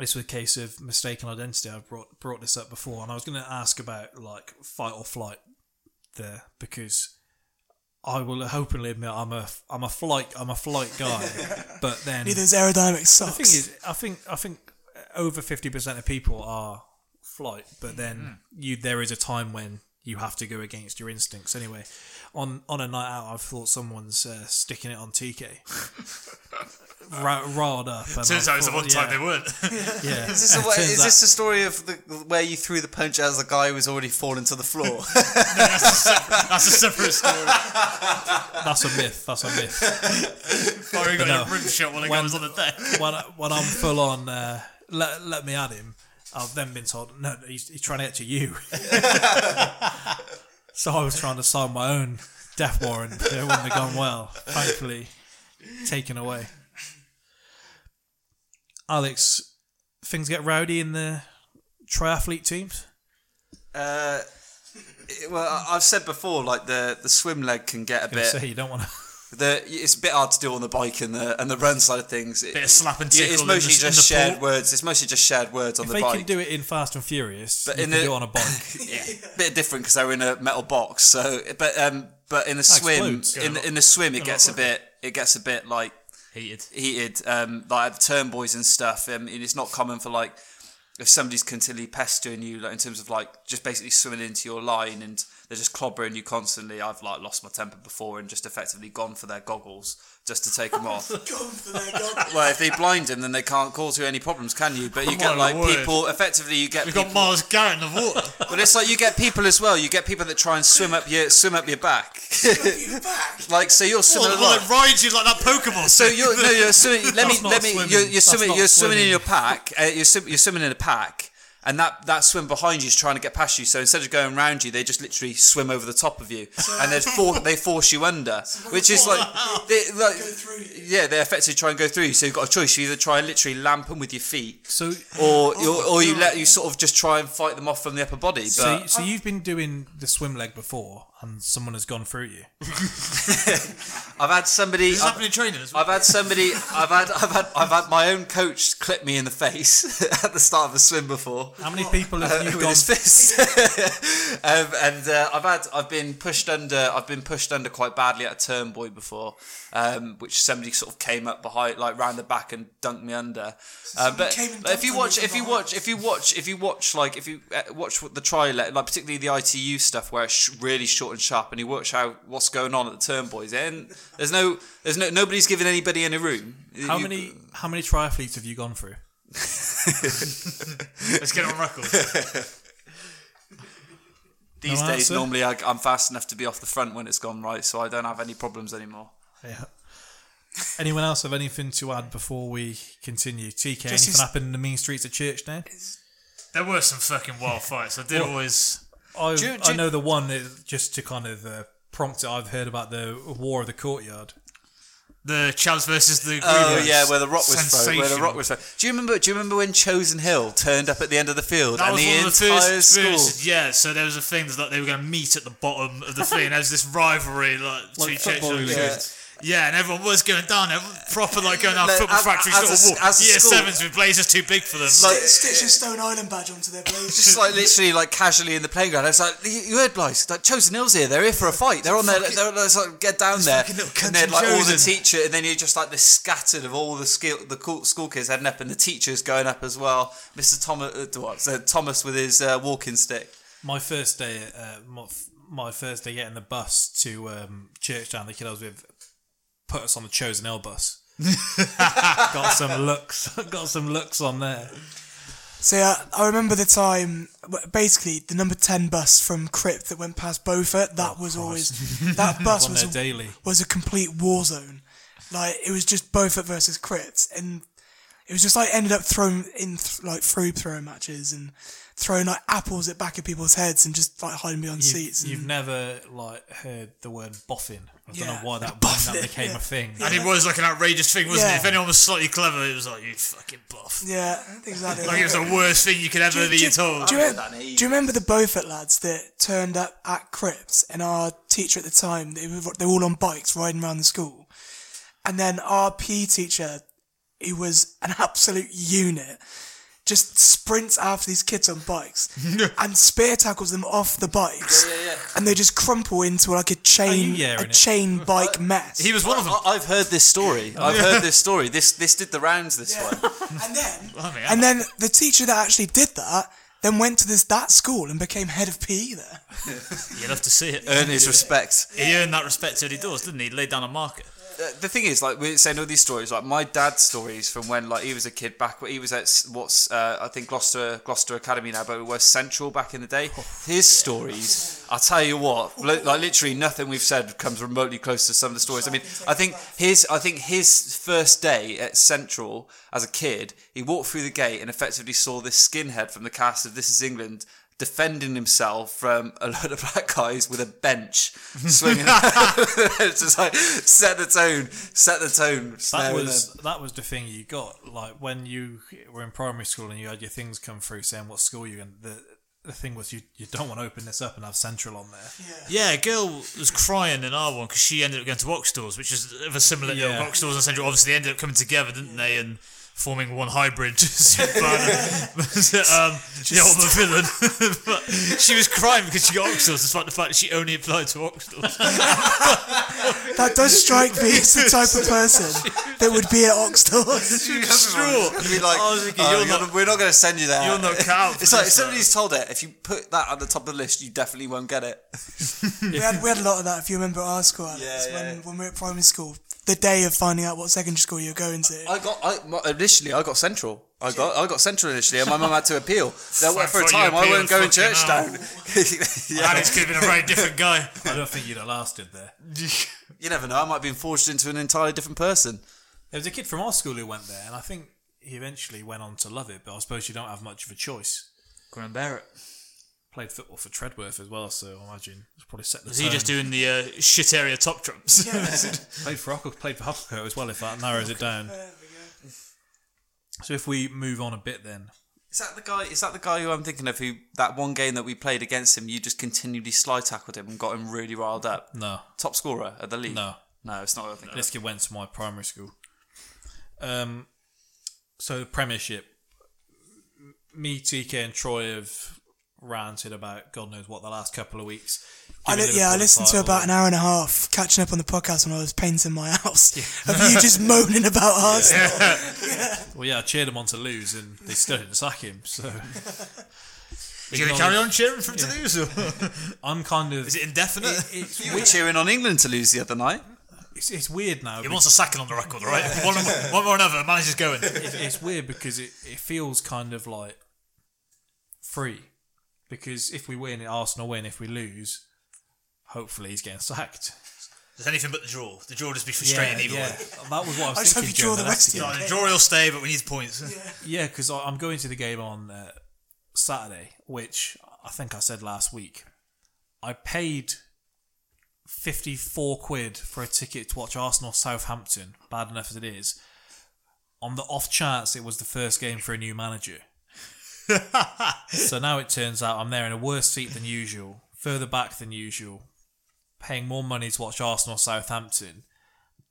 this was a case of mistaken identity. I brought brought this up before, and I was going to ask about like fight or flight there because I will openly admit I'm a I'm a flight I'm a flight guy, but then Need those aerodynamic the thing is, I think I think over fifty percent of people are flight, but then you there is a time when you have to go against your instincts. Anyway, on on a night out, I've thought someone's uh, sticking it on TK, Ra- riled up. and Turns I out it's the one time yeah, they weren't. Yeah, Is this, a, way, is this the story of the where you threw the punch as the guy was already fallen to the floor? that's, a separate, that's a separate story. That's a myth. That's a myth. Firing But got no, a rim shot while the guy when- was on the deck. when, I- when I'm full on, uh, let, let me at him, I've then been told, no, he's, he's trying to get to you. so I was trying to sign my own death warrant, it wouldn't have gone well. Thankfully, taken away. Alex, things get rowdy in the triathlete teams? uh, it- well, I've said before, like the, the swim leg can get a bit. say, you don't want to. The it's a bit hard to do on the bike and the and the run side of things. It- Bit of slap and tickle It's mostly the- just shared pool. words. It's mostly just shared words on If the they bike. can do it in Fast and Furious, But you in can the- do it on a bike. bit different because they're in a metal box. So, but um, but in the swim, explodes. in the, in the swim, it gets a bit, it gets a bit like Heated. heated. Um, like turn buoys and stuff. Um, and it's not common for like if somebody's continually pestering you, like in terms of like just basically swimming into your line and they're just clobbering you constantly. I've like lost my temper before and just effectively gone for their goggles just to take them off. well, if they blind them, then they can't cause you any problems, can you? But you get like word. people. Effectively, you get We've people, got Myles Garrett in the water. but it's like you get people as well. You get people that try and swim up your swim up your back. like so, you're swimming Well, along. it rides you like that Pokemon. So you're no, you're swimming. Let me let me. swimming. You're, you're swimming. You're swimming in your pack. Uh, you're swim, you're swimming in a pack, and that that swim behind you is trying to get past you. So instead of going around you, they just literally swim over the top of you, and they for, they force you under, which is like, they, like yeah, they effectively try and go through you. So you've got a choice: you either try and literally lamp them with your feet, So, or oh you or you let you sort of just try and fight them off from the upper body. But so, so you've been doing the swim leg before, and someone has gone through you. I've had somebody. This I've- happened in training as well. I've had somebody. I've had. I've had. I've had my own coach clip me in the face at the start of a swim before. How many people have uh, you with gone? his fist. um, and uh, I've had. I've been pushed under. I've been pushed under quite badly at a turn buoy before, um, which somebody sort of came up behind, like round the back, and dunked me under. Uh, but like, if you watch, if you watch, if you watch, if you watch, like if you uh, watch the trial, like particularly the ITU stuff, where it's sh- really short and sharp, and he watch how what's going on at the turn buoys, and there's no, there's no, nobody's giving anybody any room. How You- many how many triathletes have you gone through? Let's get on record. These No days, answer? normally I, I'm fast enough to be off the front when it's gone right, so I don't have any problems anymore. Yeah. Anyone else have anything to add before we continue? TK, Just anything his- happen in the mean streets of Churchdown? There were some fucking wild fights. I did What? always. I, Do you- do I know the one that just to kind of uh, prompt it. I've heard about the War of the Courtyard. The Chavs versus the Oh Greenies. yeah, where the rock was thrown. Where the rock was thrown. Do you remember? Do you remember when Chosen Hill turned up at the end of the field That and was the one of the first school? experiences. Yeah, so there was a thing that they were going to meet at the bottom of the thing. and There was this rivalry, like, between football Churchill league. Greenies. Yeah, and everyone was going down. Everyone, proper like going down Like, football as- factory as a sort of s- walk. as Year school- sevens with blazers too big for them. Like- Stitch a Stone Island badge onto their blazers. Just like literally, like casually in the playground. It's like you you heard, Blythe. Like Chosen Hill's here. They're here for a fight. They're on there. They're, they're, like, get down there. And then like and all the Chosen. teacher, and then you're just like this scattered of all the skill, the school kids heading up, and the teachers going up as well. Mr. Thomas, uh, what? So Thomas with his uh, walking stick. My first day, uh, my, my first day getting the bus to um, Churchdown, the kid I was with put us on the Chosen Hill bus. got some looks, got some looks on there. So yeah, I remember the time. Basically, the number ten bus from Crypt that went past Beaufort. That was always that bus was a, daily. was a complete war zone. Like it was just Beaufort versus Crypt, and it was just like ended up thrown in th- like free throw matches and throwing like apples at back of people's heads and just like hiding behind You've, seats. And, you've never like heard the word boffin. I don't Yeah. know why that, when Boffin, that became yeah. a thing. and it was like an outrageous thing, wasn't Yeah. it? If anyone was slightly clever, it was like, you fucking buff. yeah, exactly. Like it was the worst thing you could ever be told. Do you, heard remember, that in ages. do you remember the Beaufort lads that turned up at Crips and our teacher at the time, they were, they were all on bikes riding around the school. And then our PE teacher, who was an absolute unit, just sprints after these kids on bikes and spear tackles them off the bikes. And they just crumple into like a chain, a hearing it? chain bike mess. He was one of them. I, I've heard this story. I've heard this story. This this did the rounds. This one. and then, and then the teacher that actually did that then went to this that school and became head of PE there. You'd love to see it. Earn his respect. He earned that respect till he does, didn't he? He laid down a marker. The thing is, like we're saying all these stories, like my dad's stories from when like he was a kid back he was at what's uh, I think Gloucester Gloucester Academy now, but it was Central back in the day. His stories, I tell you what, like literally nothing we've said comes remotely close to some of the stories. I mean, I think his I think his first day at Central as a kid, he walked through the gate and effectively saw this skinhead from the cast of This Is England. Defending himself from a load of black guys with a bench swinging, it's just like set the tone, set the tone. That snare and was that was the thing you got. Like when you were in primary school and you had your things come through saying what school you're in. The the thing was you you don't want to open this up and have Central on there. Yeah, a girl was crying in our one because she ended up going to Oxstalls, which is of a similar Yeah. yeah. Oxstalls and Central. Obviously, they ended up coming together, didn't they, and forming one hybrid. but, um, the ultimate villain. but she was crying because she got Oxstalls, despite the fact that she only applied to Oxstalls. That does strike me as the type of person that would be at Oxstalls. straw. It'd be like, I was thinking, "Oh, you're you're not- we're not going to send you there. you're not cut out for It's like if somebody's told it. If you put that at the top of the list, you definitely won't get it. We had, we had a lot of that, if you remember our school, Alex, Yeah, when, yeah. when we were at primary school. The day of finding out what secondary school you're going to. I got I, my- initially. I got Central. I got I got Central initially, and my mum had to appeal. There, Fuck, for a time, I appealed, wasn't going fucking church hell. down. yeah. Alex could have been a very different guy. I don't think you'd have lasted there. You never know. I might have been forged into an entirely different person. There was a kid from our school who went there, and I think he eventually went on to love it. But I suppose you don't have much of a choice. Graham Barrett. Played football for Tredworth as well, so I imagine it's probably set the Was he just doing the uh, shit area top trumps? played for Huckle, played for Hucclecote as well. If that narrows it down. So if we move on a bit, then Is that the guy? Is that the guy who I'm thinking of? Who that one game that we played against him, you just continually slide tackled him and got him really riled up. no, Top scorer at the league. no. no, it's not. what I think. This kid went to my primary school. Um, so Premiership, me, TK, and Troy have ranted about God knows what the last couple of weeks. I li- yeah, I listened to about an hour and a half catching up on the podcast when I was painting my house of you just moaning about Arsenal. Well, yeah, I cheered them on to lose, and they still didn't sack him. So Are you going to carry on cheering for him to lose? Or? I'm kind of. Is it indefinite? it- it's, You were cheering on England to lose the other night. it's, it's weird now. he wants a second on the record, all right? one, one more another, manager's going. it's, it's weird because it, it feels kind of like free. Because if we win, Arsenal win. If we lose, hopefully he's getting sacked. There's anything but the draw. The draw will just be frustrating either way. That was what I was I just hope thinking. you draw during the the rest of game. The draw will stay, but we need points. Yeah, because I'm going to the game on uh, Saturday, which I think I said last week. I paid 54 quid for a ticket to watch Arsenal Southampton, bad enough as it is, on the off chance it was the first game for a new manager. So now it turns out I'm there in a worse seat than usual, further back than usual, paying more money to watch Arsenal Southampton,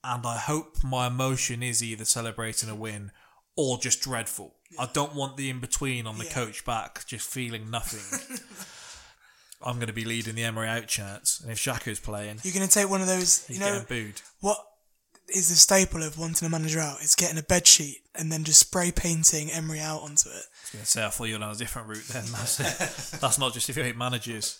and I hope my emotion is either celebrating a win or just dreadful. I don't want the in between on the coach back, just feeling nothing. I'm going to be leading the Emery out chance, and if Xhaka's playing, You're going to take one of those, you know, getting booed. what is the staple of wanting a manager out? It's getting a bed sheet and then just spray painting Emery out onto it. I was going to say I thought you were on a different route. Then that's that's not just if you hate managers.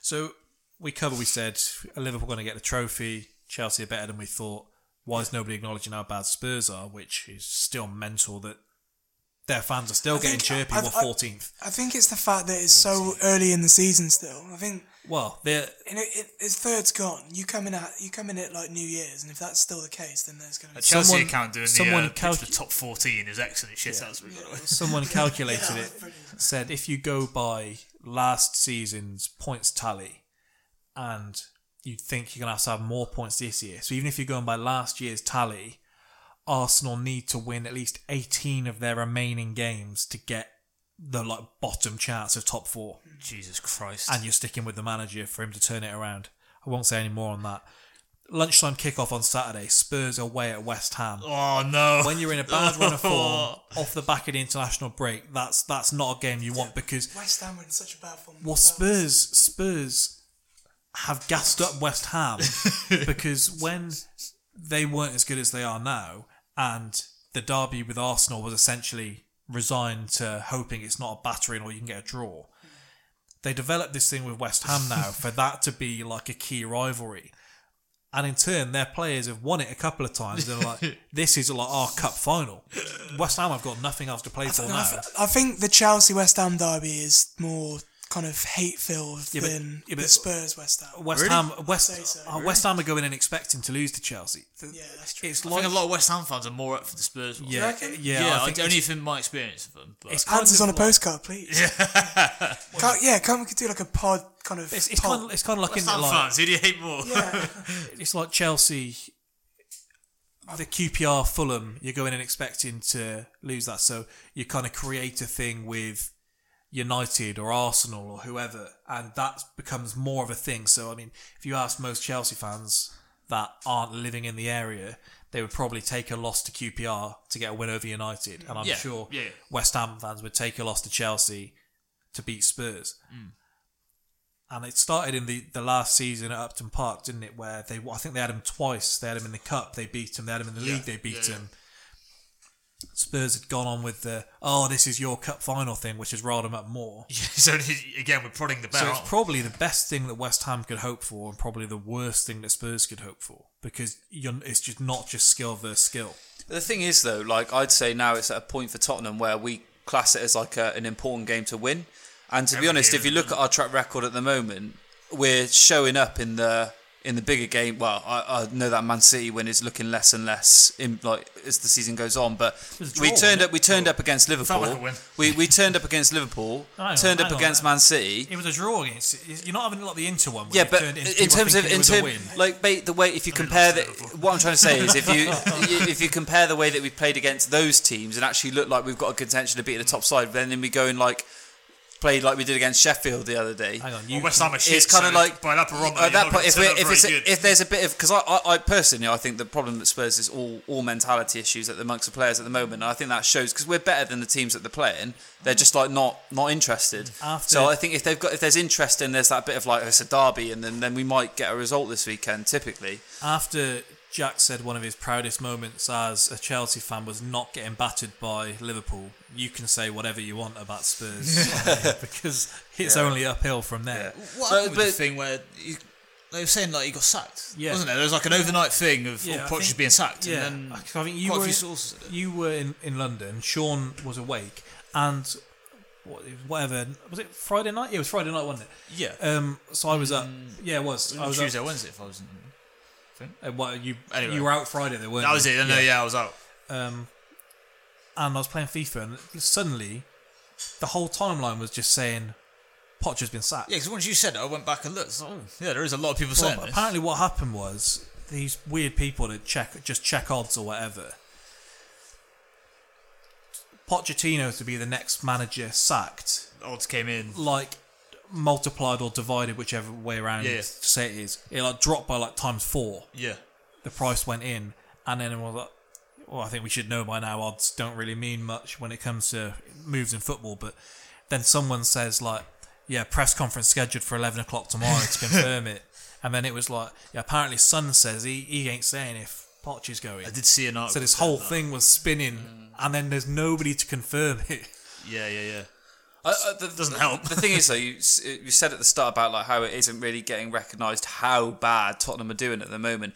So we cover. We said Liverpool going to get the trophy. Chelsea are better than we thought. Why is nobody acknowledging how bad Spurs are? Which is still mental that their fans are still I getting think- chirpy. I- We're 14th. I think it's the fact that it's so early in the season still. I think Well, they're you know, it, it's third's gone. You come in at you come in at like New Year's, and if that's still the case, then there's going to be Chelsea Someone- account doing someone the, uh, calc- pitch the top 14 is excellent shit. That's really good. someone calculated it. Said if you go by last season's points tally, and you'd think you're gonna have to have more points this year. So even if you're going by last year's tally, Arsenal need to win at least 18 of their remaining games to get the like bottom chance of top four. Jesus Christ. And you're sticking with the manager for him to turn it around. I won't say any more on that. Lunchtime kickoff on Saturday. Spurs away at West Ham. oh, no. When you're in a bad run of form, off the back of the international break, that's that's not a game you want because West Ham were in such a bad form. well, Spurs Spurs have gassed up West Ham because when they weren't as good as they are now, and the derby with Arsenal was essentially resigned to hoping it's not a battering or you can get a draw. They developed this thing with West Ham now for that to be like a key rivalry. And in turn, their players have won it a couple of times. They're like, this is like our cup final. West Ham I've got nothing else to play for I, now. th- I think the Chelsea West Ham derby is more kind of hate filled Yeah, but- than yeah, the Spurs West Ham. West Really? Ham, West, so. uh, West Ham are going in expecting to lose to Chelsea. Yeah, that's true. It's I like think a lot of West Ham fans are more up for the Spurs one. yeah, reckon? yeah, Yeah, I I think only it's, from my experience of them. But it's Answers of on a like- postcard, please. can't, yeah, can't we could do like a pod kind of. It's, it's kind of it's kind of like West in Ham like fans, who do you hate more? yeah. it's like Chelsea, the QPR Fulham. You're going in expecting to lose that, so you kind of create a thing with United or Arsenal or whoever, and that becomes more of a thing. So, I mean, if you ask most Chelsea fans that aren't living in the area, they would probably take a loss to QPR to get a win over United, and I'm Yeah, sure yeah. West Ham fans would take a loss to Chelsea to beat Spurs. Mm. And it started in the, the last season at Upton Park, didn't it? Where they, I think they had him twice. They had him in the cup, they beat him. They had him in the Yeah, league, they beat him. Spurs had gone on with the oh, this is your cup final thing, which has riled them up more. so again, we're prodding the bell. So it's probably the best thing that West Ham could hope for, and probably the worst thing that Spurs could hope for, because you're, it's just not just skill versus skill. The thing is, though, like I'd say now it's at a point for Tottenham where we class it as like a, an important game to win. And to be honest, game if you look at our track record at the moment, we're showing up in the in the bigger game. Well, I, I know that Man City win is looking less and less in like as the season goes on. But a we turned up. We turned up against Liverpool. like. We we turned up against Liverpool. On, turned up on. against Man City. It was a draw against. You're not having like the Inter one. Yeah, but into in terms of in term, like ba- the way if you compare the what I'm trying to say is if you if you compare the way that we played against those teams and actually look like we've got a contention to beat the top side, then then we go in like played like we did against Sheffield the other day. Hang on, Well, you, West Ham are shit, It's kind of like by that barometer, at that point, if, we turn if it's a, if there's a bit of because I, I I personally I think the problem that Spurs is all all mentality issues at the amongst the players at the moment. And I think that shows because we're better than the teams that they're playing. They're just like not not interested. After- so I think if they've got if there's interest and there's that bit of like it's a derby and then then we might get a result this weekend typically. after Jack said one of his proudest moments as a Chelsea fan was not getting battered by Liverpool, you can say whatever you want about Spurs because it's only uphill from there. What But- happened with the thing where he, they were saying like he got sacked? Yeah. wasn't there? There was like an overnight thing of Yeah, yeah, Poch think- being sacked, Yeah, and then I think you quite a were few in, sources. you were in, in London. Sean was awake, and what- whatever was it Friday night? Yeah, it was Friday night, wasn't it? Yeah. Um. So I was up. Yeah, it was. I was Tuesday, up. Wednesday, if I was. In, Uh, what, you Anyway. you were out Friday, though, weren't that was you? it. No, yeah. I was out. Um, and I was playing FIFA, and suddenly the whole timeline was just saying Potter's been sacked. Yeah, because once you said it, I went back and looked. Like, oh, yeah, there is a lot of people Well, saying this. apparently, what happened was these weird people that check just check odds or whatever. Pochettino to be the next manager sacked, Odds came in. like multiplied or divided, whichever way around Yeah. you say it is. It like dropped by like times four. Yeah. The price went in, and then it was like, well, I think we should know by now. Odds don't really mean much when it comes to moves in football. But then someone says like, yeah, press conference scheduled for eleven o'clock tomorrow to confirm it, and then it was like, yeah, apparently Sun says he, he ain't saying if Poch is going. I did see an article. So this whole that. thing was spinning, mm. and then there's nobody to confirm it. Yeah, yeah, yeah. Uh, uh, the, Doesn't help. The thing is, though, you you said at the start about like how it isn't really getting recognised how bad Tottenham are doing at the moment.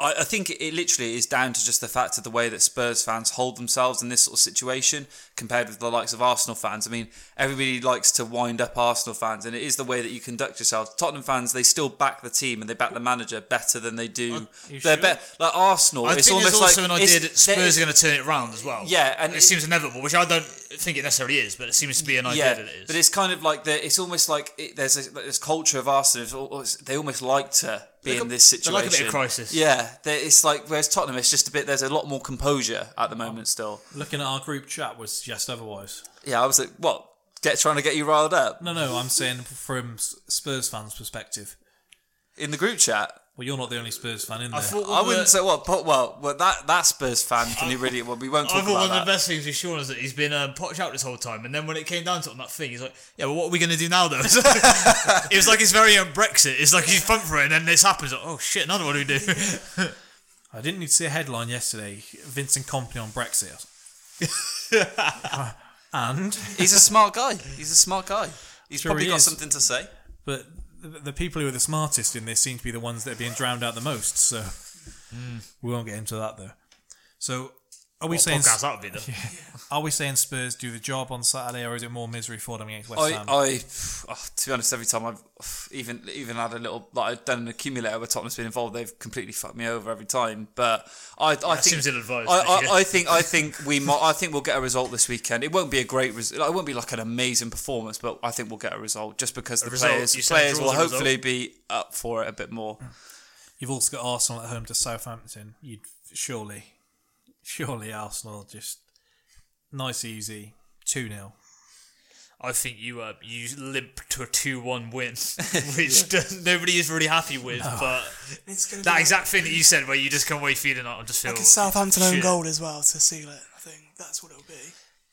I, I think it literally is down to just the fact of the way that Spurs fans hold themselves in this sort of situation compared with the likes of Arsenal fans. I mean, everybody likes to wind up Arsenal fans, and it is the way that you conduct yourself. Tottenham fans, they still back the team and they back the manager better than they do. They're sure? better. Like Arsenal, I it's think almost there's also like an idea that Spurs are going to turn it around as well. Yeah, and it, it- seems inevitable, which I don't think it necessarily is, but it seems to be an idea yeah, that it is. but it's kind of like the. It's almost like it, there's a, this culture of Arsenal. it's They almost like to be They in got- this situation. like a bit of crisis. Yeah, it's like whereas Tottenham, it's just a bit. There's a lot more composure at the moment still. Looking at our group chat was just otherwise. Yeah, I was like, what? Get trying to get you riled up No, no, I'm saying from Spurs fans' perspective. in the group chat. Well, you're not the only Spurs fan in there. I thought I wouldn't say what. Well, well, well, that that Spurs fan can you really? Well, we won't I talk thought about one of the best things with Sean is that he's been um, Poch out this whole time, and then when it came down to it on that thing, he's like, "Yeah, well, what are we going to do now, though?" it was like he's very on Brexit. It's like he's pumped for it, and then this happens. Like, oh shit! Another one we do. I didn't need to see a headline yesterday. Vincent Kompany on Brexit. Uh, and He's a smart guy. He's a smart guy. He's Sure probably he got something to say. but the, people who are the smartest in this seem to be the ones that are being drowned out the most. So hmm. we won't get into that though. So are we saying podcast that would be though? are we saying Spurs do the job on Saturday, or is it more misery for them against West I, Ham? I, oh, to be honest, every time I've even even had a little like I've done an accumulator where Tottenham's been involved, they've completely fucked me over every time. But I, I think seems ill-advised, I, but yeah. I, I think I think we might, I think we'll get a result this weekend. It won't be a great result. It won't be like an amazing performance, but I think we'll get a result just because the result? players You said players draw's will a result? hopefully be up for it a bit more. You've also got Arsenal at home to Southampton. You'd surely, surely Arsenal just nice, easy two 0 I think you uh, you limp to a two-one win, which does, nobody is really happy with. But It's that exact thing that you said, where you just come away feeling like I just feel like a Southampton own goal as well to seal it. I think that's what it'll be.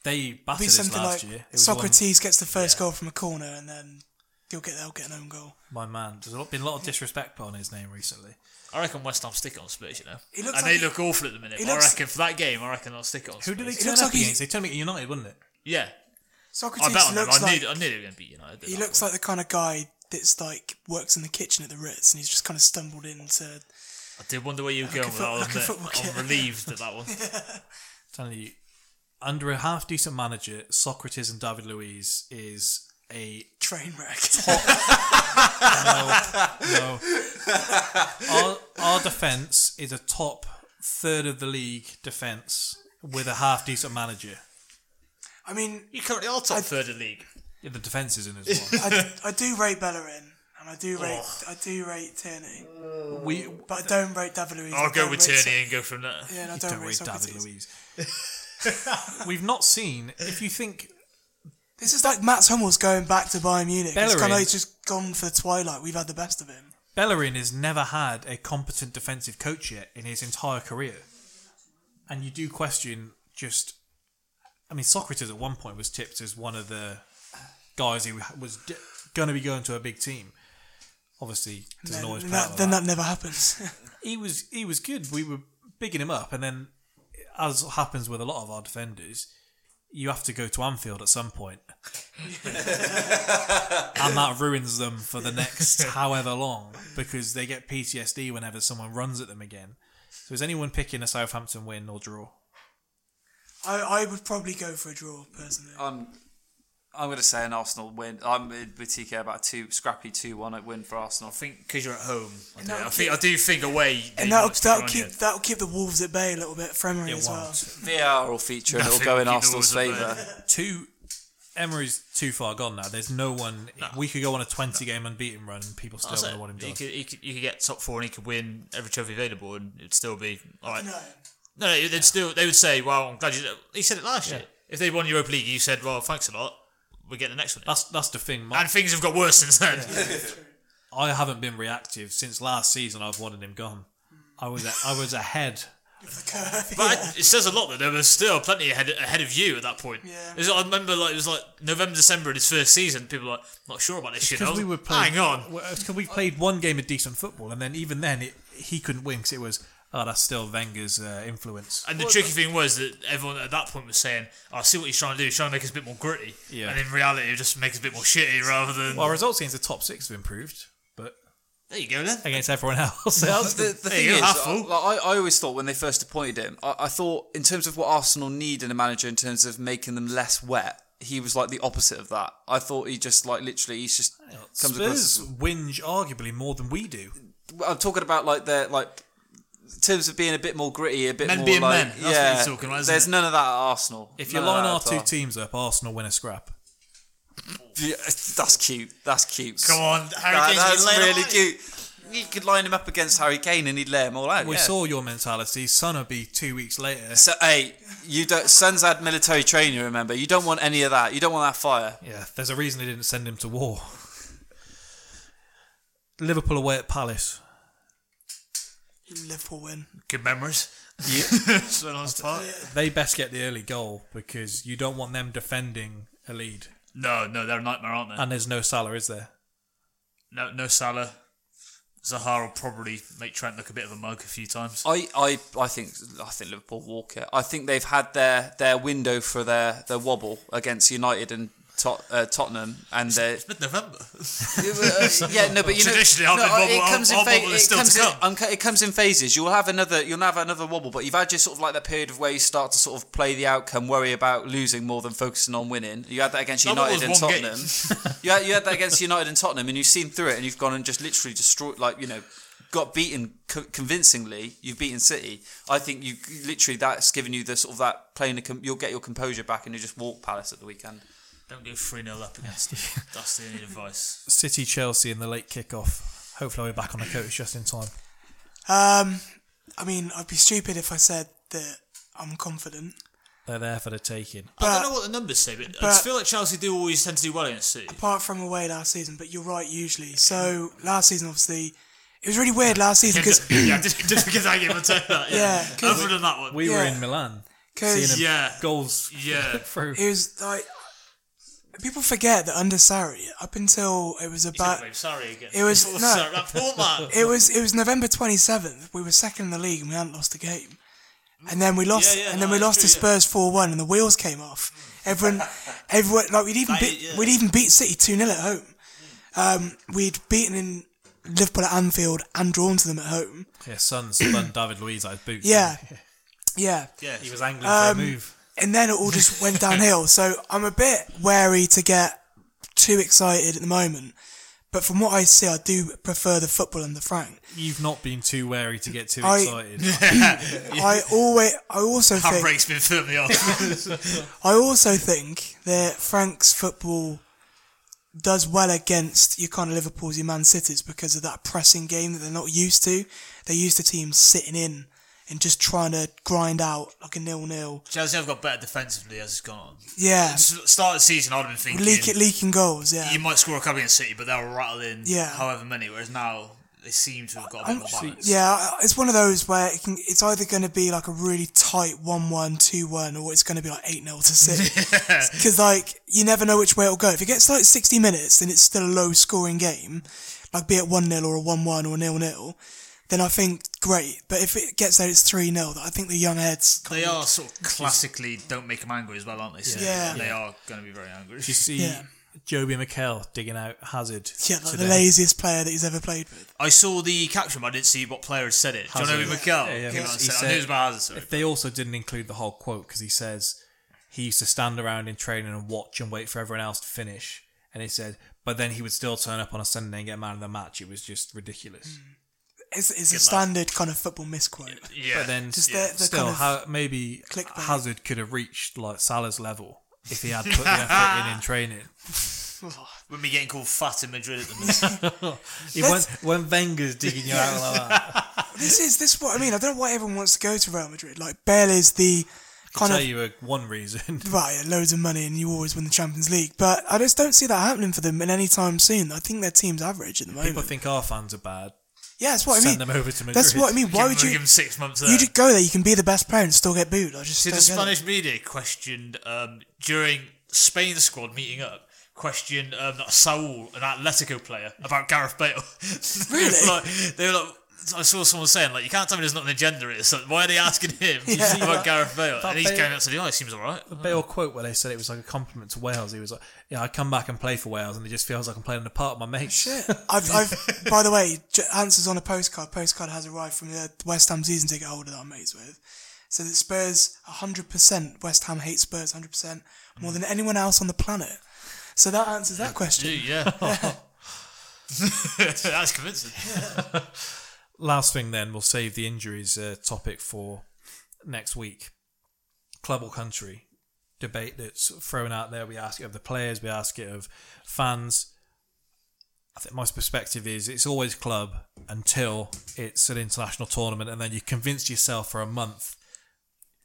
They It'll be something last like year. It was one- Sokratis gets the first goal from a corner, and then he'll get they'll get an own goal. my man. there's been a lot of disrespect put on his name recently. I reckon West Ham stick it on Spurs, you know, He looks and like they he- look awful at the minute. he but I looks- reckon for that game, I reckon I'll stick it on. Who did they Spurs. turn looks up like he's- against? They turned up at United, wasn't it? Yeah, I Sokratis bet on them. looks I like knew, I knew they were going to beat United. he looks like the kind of guy that's like works in the kitchen at the Ritz, and he's just kind of stumbled into. I did wonder where you were Like a going with foot- that. like a wasn't football it? kit. I'm relieved at that one. telling you, under a half decent manager, Sokratis and David Luiz is a Train wreck. Oh, no. Our, our defence is a top third of the league defence with a half decent manager. I mean, You currently are top third of the league. Yeah, the defence is in as well. I, I do rate Bellerin, and I do rate oh. I do rate Tierney, oh. we but I don't rate David Luiz. I I'll go with Tierney Soc- and go from there. Yeah, and I you don't, don't rate rate David Luiz. We've not seen. If you think This is like Mats Hummels going back to Bayern Munich. It's kind Bellerin. of like just gone for twilight. We've had the best of him. Bellerin has never had a competent defensive coach yet in his entire career, and you do question just. I mean, Sokratis at one point was tipped as one of the guys who was d- going to be going to a big team. Obviously, doesn't Then, always then that, then that. that never happens. He was he was good. We were bigging him up, and then, as happens with a lot of our defenders, you have to go to Anfield at some point, and that ruins them for the next however long because they get PTSD whenever someone runs at them again. So, is anyone picking a Southampton win or draw? I, I would probably go for a draw personally. I'm I'm going to say an Arsenal win. I'm with TK about a two scrappy two one win for Arsenal. I think because you're at home. I, do. that'll I think I do think away. and that'll, that'll keep you. that'll keep the Wolves at bay a little bit for Emery as well. won't. VAR will feature and it'll go in will keep the Arsenal's favour. Two. Emery's too far gone now. There's no one. We could go on a 20 game unbeaten run and people still That's don't it. know what him You could, you, could, you could get top four and he could win every trophy available and it'd still be all right. No, No, no, they'd still they would say, "Well, I'm glad you." He said it last year. If they won Europa League, you said, "Well, thanks a lot. We get the next one." That's that's the thing. My- and things have got worse since then. I haven't been reactive since last season. I've wanted him gone. I was a, I was ahead. But I- it says a lot that there was still plenty ahead ahead of you at that point. Yeah. Was- I remember like it was like November, December in his first season. People were like not sure about this shit. Because was we were playing. Hang on. Because we played one game of decent football, and then even then, it, he couldn't win because it was. Oh, that's still Wenger's uh, influence. And the tricky thing was that everyone at that point was saying, oh, "I see what he's trying to do. He's trying to make us a bit more gritty." Yeah. And in reality, it just makes us a bit more shitty rather than. Well, our results against the top six have improved, but there you go then. against everyone else, Well, the, the There thing you go, is, I, like, I, I always thought when they first appointed him, I, I thought in terms of what Arsenal need in a manager, in terms of making them less wet, he was like the opposite of that. I thought he just like literally, he's just comes across. Spurs As, whinge arguably more than we do. I'm talking about like their like in terms of being a bit more gritty, a bit Men more being like men, that's what yeah. you're talking about, isn't there's it? none of that at Arsenal. If you None line our two teams up, Arsenal win a scrap. Yeah, that's cute. That's cute. Come on, Harry That- Kane's that's really cute. You could line him up against Harry Kane and he'd lay him all out. We yeah. saw your mentality. Son will be two weeks later. So, hey, you don't. Son's had military training. Remember, you don't want any of that. You don't want that fire. Yeah, there's a reason they didn't send him to war. Liverpool away at Palace. Liverpool win. Good memories. so nice part. They best get the early goal because you don't want them defending a lead. No, no, they're a nightmare, aren't they? And there's no Salah, is there? No, no Salah. Zaha will probably make Trent look a bit of a mug a few times. I, I, I think I think Liverpool walk it. I think they've had their, their window for their, their wobble against United and Tot, uh, Tottenham, and they It's mid-November. yeah no, but you know Traditionally, our no, big wobble- it comes our- in is it still comes to in, come. um, it comes in phases. You'll have another you'll have another wobble, but you've had just sort of like that period of where you start to sort of play the outcome, worry about losing more than focusing on winning. You had that against That United and was one game. Tottenham. you, had, you had that against United and Tottenham, and you've seen through it, and you've gone and just literally destroyed, like you know, got beaten co- convincingly. You've beaten City. I think you literally that's given you the sort of that playing. Com- you'll get your composure back, and you just walk Palace at the weekend. Don't go 3 0 up against them. That's the only advice. City Chelsea in the late kickoff. Hopefully, I'll be back on the coach just in time. Um, I mean, I'd be stupid if I said that I'm confident. They're there for the taking. I don't know what the numbers say, but, I but- just feel like Chelsea do always tend to do well against City. apart from away last season, but you're right usually. So last season, obviously, it was really weird last season because yeah, just, just because I gave a turn that. Yeah. Yeah, 'cause- Other than that one. We were Yeah. in Milan. 'Cause- Seeing Yeah. goals Yeah. through. it was like people forget that under Sarri, up until it was about blame Sorry again. It was- no. sorry, that poor man. it was it was November twenty seventh. We were second in the league and we hadn't lost a game. And then we lost, Yeah, yeah, and then no, we lost to true, yeah. Spurs four one, and the wheels came off. Everyone, everyone, like we'd even beat, yeah. we'd even beat City two 0 at home. Um, we'd beaten in Liverpool at Anfield and drawn to them at home. Yeah, Son spun David Luiz out his boots. Yeah, yeah. Yeah, He was angling Um, for a move. And then it all just went downhill. So I'm a bit wary to get too excited at the moment. But from what I see, I do prefer the football and the Frank. You've not been too wary to get too I- excited. I always, I also think, Handbrake's been firmly off. I also think that Frank's football does well against your kind of Liverpool's, your Man Cities because of that pressing game that they're not used to. They're used to teams sitting in and just trying to grind out like a nil-nil. Chelsea have got better defensively as it's gone on. Yeah, S- Start of the season, I'd have been thinking leak, leaking goals. Yeah, you might score a couple against City, but they'll rattle in Yeah. however many. Whereas now they seem to have got a bit more balance. Yeah, it's one of those where it can, it's either going to be like a really tight 1 1, 2 1, or it's going to be like 8 0 to City. Because, like, you never know which way it'll go. If it gets like 60 minutes and it's still a low scoring game, like be it 1 0 or a 1 1 or a 0 0, then I think great. But if it gets there, it's 3 0, I think the young heads. They are sort of classically don't make them angry as well, aren't they? So Yeah. They are going to be very angry. You see Yeah. Obi Mikel digging out Hazard? Yeah, like the laziest player that he's ever played with. I saw the caption, but I didn't see what player had said it. John Hazard. Obi Mikel Yeah, yeah, he said- said, I it about Hazard, sorry. If they also didn't include the whole quote because he says he used to stand around in training and watch and wait for everyone else to finish, and he said, but then he would still turn up on a Sunday and get man of the match. It was just ridiculous. Mm. It's, it's a standard kind of football misquote. Yeah. But then Just yeah, the- the still, kind of how, maybe clickbait. Hazard could have reached like Salah's level if he had put the effort in in training. With me getting called fat in Madrid at the minute. He went, when Wenger's digging you out like that, This is this is what I mean. I don't know why everyone wants to go to Real Madrid. Like, Bale is the I'll kind tell of you a, one reason. right, yeah, loads of money, and you always win the Champions League. But I just don't see that happening for them in any time soon. I think their team's average at the moment. People think our fans are bad. Yeah, that's what I Send mean. them over to Madrid. That's what I mean. Why give, would you? give them six months there? You just go there. You can be the best player and still get booed. I just See, the it. Spanish media questioned um, during Spain's squad meeting up. Questioned um, Saul, an Atletico player, about Gareth Bale. Really? like, they were like, I saw someone saying like, "You can't tell me there's not an agenda here. So why are they asking him Yeah. about Gareth Bale?" That And he's Bale- came out to said, "Oh, he seems all right." The Bale quote where they said it was like a compliment to Wales. He was like, "Yeah, I come back and play for Wales, and it just feels like I'm playing a part of my mates." Shit. I've, I've, by the way, answers on a postcard. Postcard has arrived from the West Ham season ticket holder that I'm mates with. So that Spurs, 100%, West Ham hate Spurs 100% more than anyone else on the planet. So that answers that question. Yeah, that's convincing. Last thing, then we'll save the injuries uh, topic for next week. Club or country debate that's thrown out there. We ask it of the players. We ask it of fans. I think my perspective is it's always club until it's an international tournament, and then you convince yourself for a month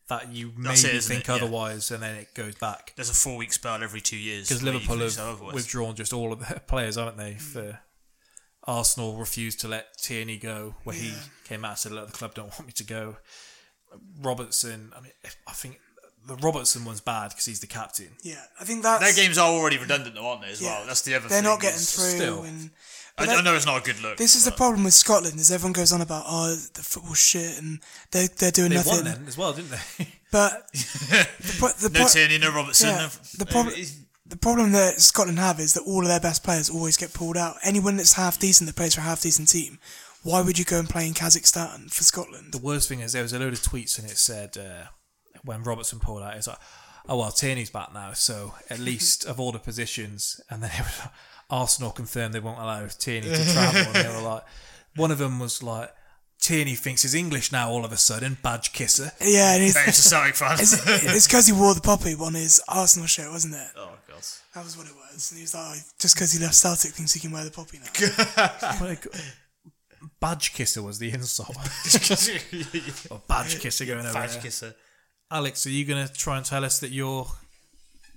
that you maybe it, think? Yeah. otherwise, and then it goes back. There's a four week spell every two years Because Liverpool have withdrawn just all of their players, haven't they? For Arsenal refused to let Tierney go, where he came out and said, "Look, the club don't want me to go." Robertson, I mean, I think the Robertson one's bad because he's the captain. Yeah, I think that's. Their games are already redundant, though, aren't they? As Yeah. well, that's the other. They're thing not getting through. still. And, I, but I know it's not a good look. This is the problem with Scotland is everyone goes on about oh the football shit and they they're doing They nothing. won then as well, didn't they? But the, pro- the no pro- Tierney, no Robertson. yeah, no, the problem the problem that Scotland have is that all of their best players always get pulled out. Anyone that's half decent that plays for a half decent team, why would you go and play in Kazakhstan for Scotland? the worst thing is there was a load of tweets and it said uh, when Robertson pulled out, it's like, "Oh well, Tierney's back now, so at least of all the positions." And then it was like, Arsenal confirmed they won't allow Tierney to travel, and they were like, one of them was like. Tierney thinks he's English now all of a sudden, badge kisser. Yeah, and he's, Thanks to Celtic fans. it's because he wore the poppy on his Arsenal shirt, wasn't it? oh god. That was what it was. And he was like, oh, just because he left Celtic thinks he can wear the poppy now. Like, badge kisser was the insult. or badge kisser going over Badge there. kisser. Alex, are you going to try and tell us that you're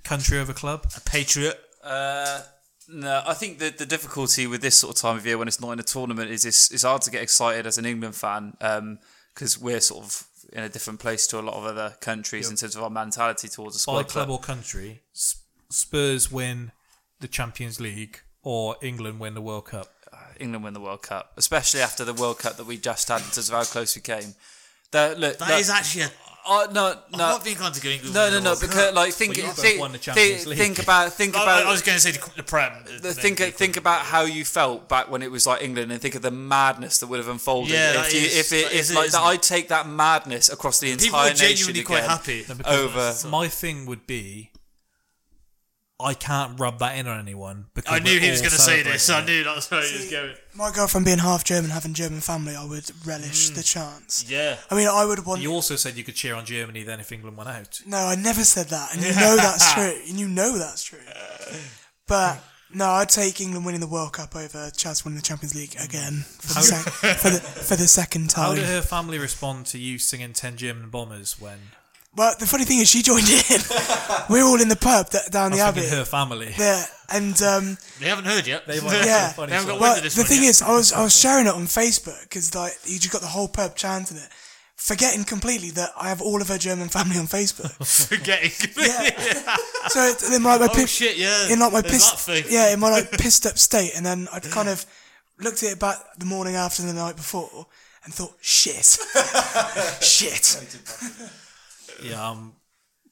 country over club? A patriot. Uh, no, I think the the difficulty with this sort of time of year when it's not in a tournament is it's, it's hard to get excited as an England fan um, because we're sort of in a different place to a lot of other countries in terms of our mentality towards the By club or country, Spurs win the Champions League or England win the World Cup. Uh, England win the World Cup, especially after the World Cup that we just had in terms of how close we came. The, look, That look, is actually a. Oh no, I'm no, not being kind to go England. no, win no, no. Because like think, Well, you both think, won the think, Champions League. think about think I- about I, was going to say the, the Prem. the, think think about how you felt back when it was like England, and think of the madness that would have unfolded Yeah, if that you, is- if it that if is like that. I'd take that madness across the People entire were nation genuinely again quite happy. over. My thing would be, I can't rub that in on anyone because I knew he was going to say this. I celebrating it. knew that's where he was going. My girlfriend being half German, having German family, I would relish mm. the chance. Yeah. I mean, I would want. You also said you could cheer on Germany then if England went out. No, I never said that, and you know that's true. And you know that's true. But no, I'd take England winning the World Cup over Chelsea winning the Champions League again for the, sec- for the for the second How time. did her family respond to you singing 10 German Bombers when Well, the funny thing is, she joined in. We're all in the pub th- down the I was Abbey. her family? Yeah, and um, They haven't heard yet. They might yeah. funny They haven't got song. wind Well, of this the one thing yet. is, I was I was sharing it on Facebook because like you just got the whole pub chanting it, forgetting completely that I have all of her German family on Facebook. Forgetting. so it, in like my Oh, pi- shit, yeah, in like my pissed yeah in my like pissed up state, and then I'd kind of looked at it back the morning after the night before and thought shit, shit. Yeah, I'm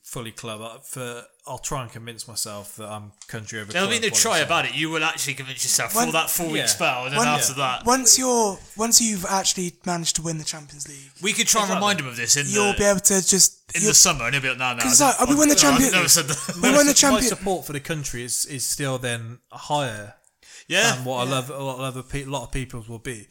fully club. Uh, For I'll try and convince myself that I'm country over There'll club. be no while try it's- about it. You will actually convince yourself When- for that four week yeah. spell, and then When- after that, Once you're once you've actually managed to win the Champions League, we could try and remind him of this in you'll the be able to just in you'll- the summer, and he'll be like, "No, no." Because like, we won the no, I've never said that. We won the My champion. support for the country is, is still then higher Yeah, than what I love. A lot of, pe- a lot of people's will be.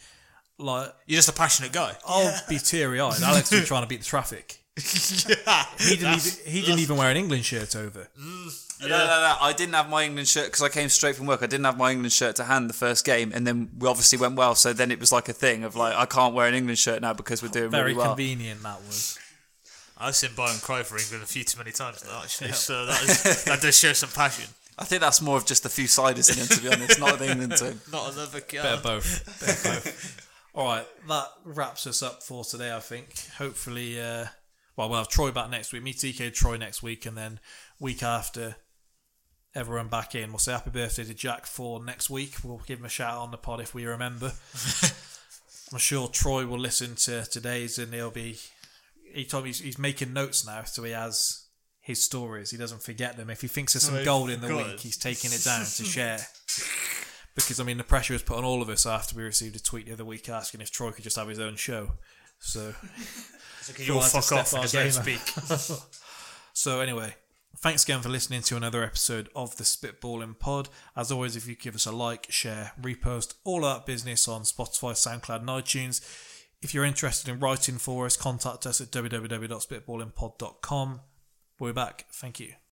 Like you're just a passionate guy. I'll be teary eyed. Alex was trying to beat the traffic. yeah, He didn't even, he didn't even wear an England shirt over. No, no, no. I didn't have my England shirt because I came straight from work. I didn't have my England shirt to hand the first game, and then we obviously went well. So then it was like a thing of like I can't wear an England shirt now because we're doing Very really well. convenient that was. I've seen Byron cry for England a few too many times now, actually. So that, is, that does show some passion. I think that's more of just a few siders in him, to be honest, not the England team. Not another Bit guy. of both. Bit of both. All right, that wraps us up for today. I think. Hopefully, uh, well, we'll have Troy back next week. Me, TK, Troy next week, and then week after, everyone back in. We'll say happy birthday to Jack for next week. We'll give him a shout out on the pod if we remember. I'm sure Troy will listen to today's, and he'll be. He told me he's, he's making notes now, so he has his stories. He doesn't forget them. If he thinks there's some Oh, gold in the week, it. he's taking it down to share because I mean the pressure was put on all of us after we received a tweet the other week asking if Troy could just have his own show. So You all Had to fuck off don't speak. so anyway, thanks again for listening to another episode of the Spitballing Pod. As always, if you give us a like, share, repost, all that business on Spotify, SoundCloud, and iTunes. If you're interested in writing for us, contact us at www.spitballingpod.com. We'll be back. Thank you.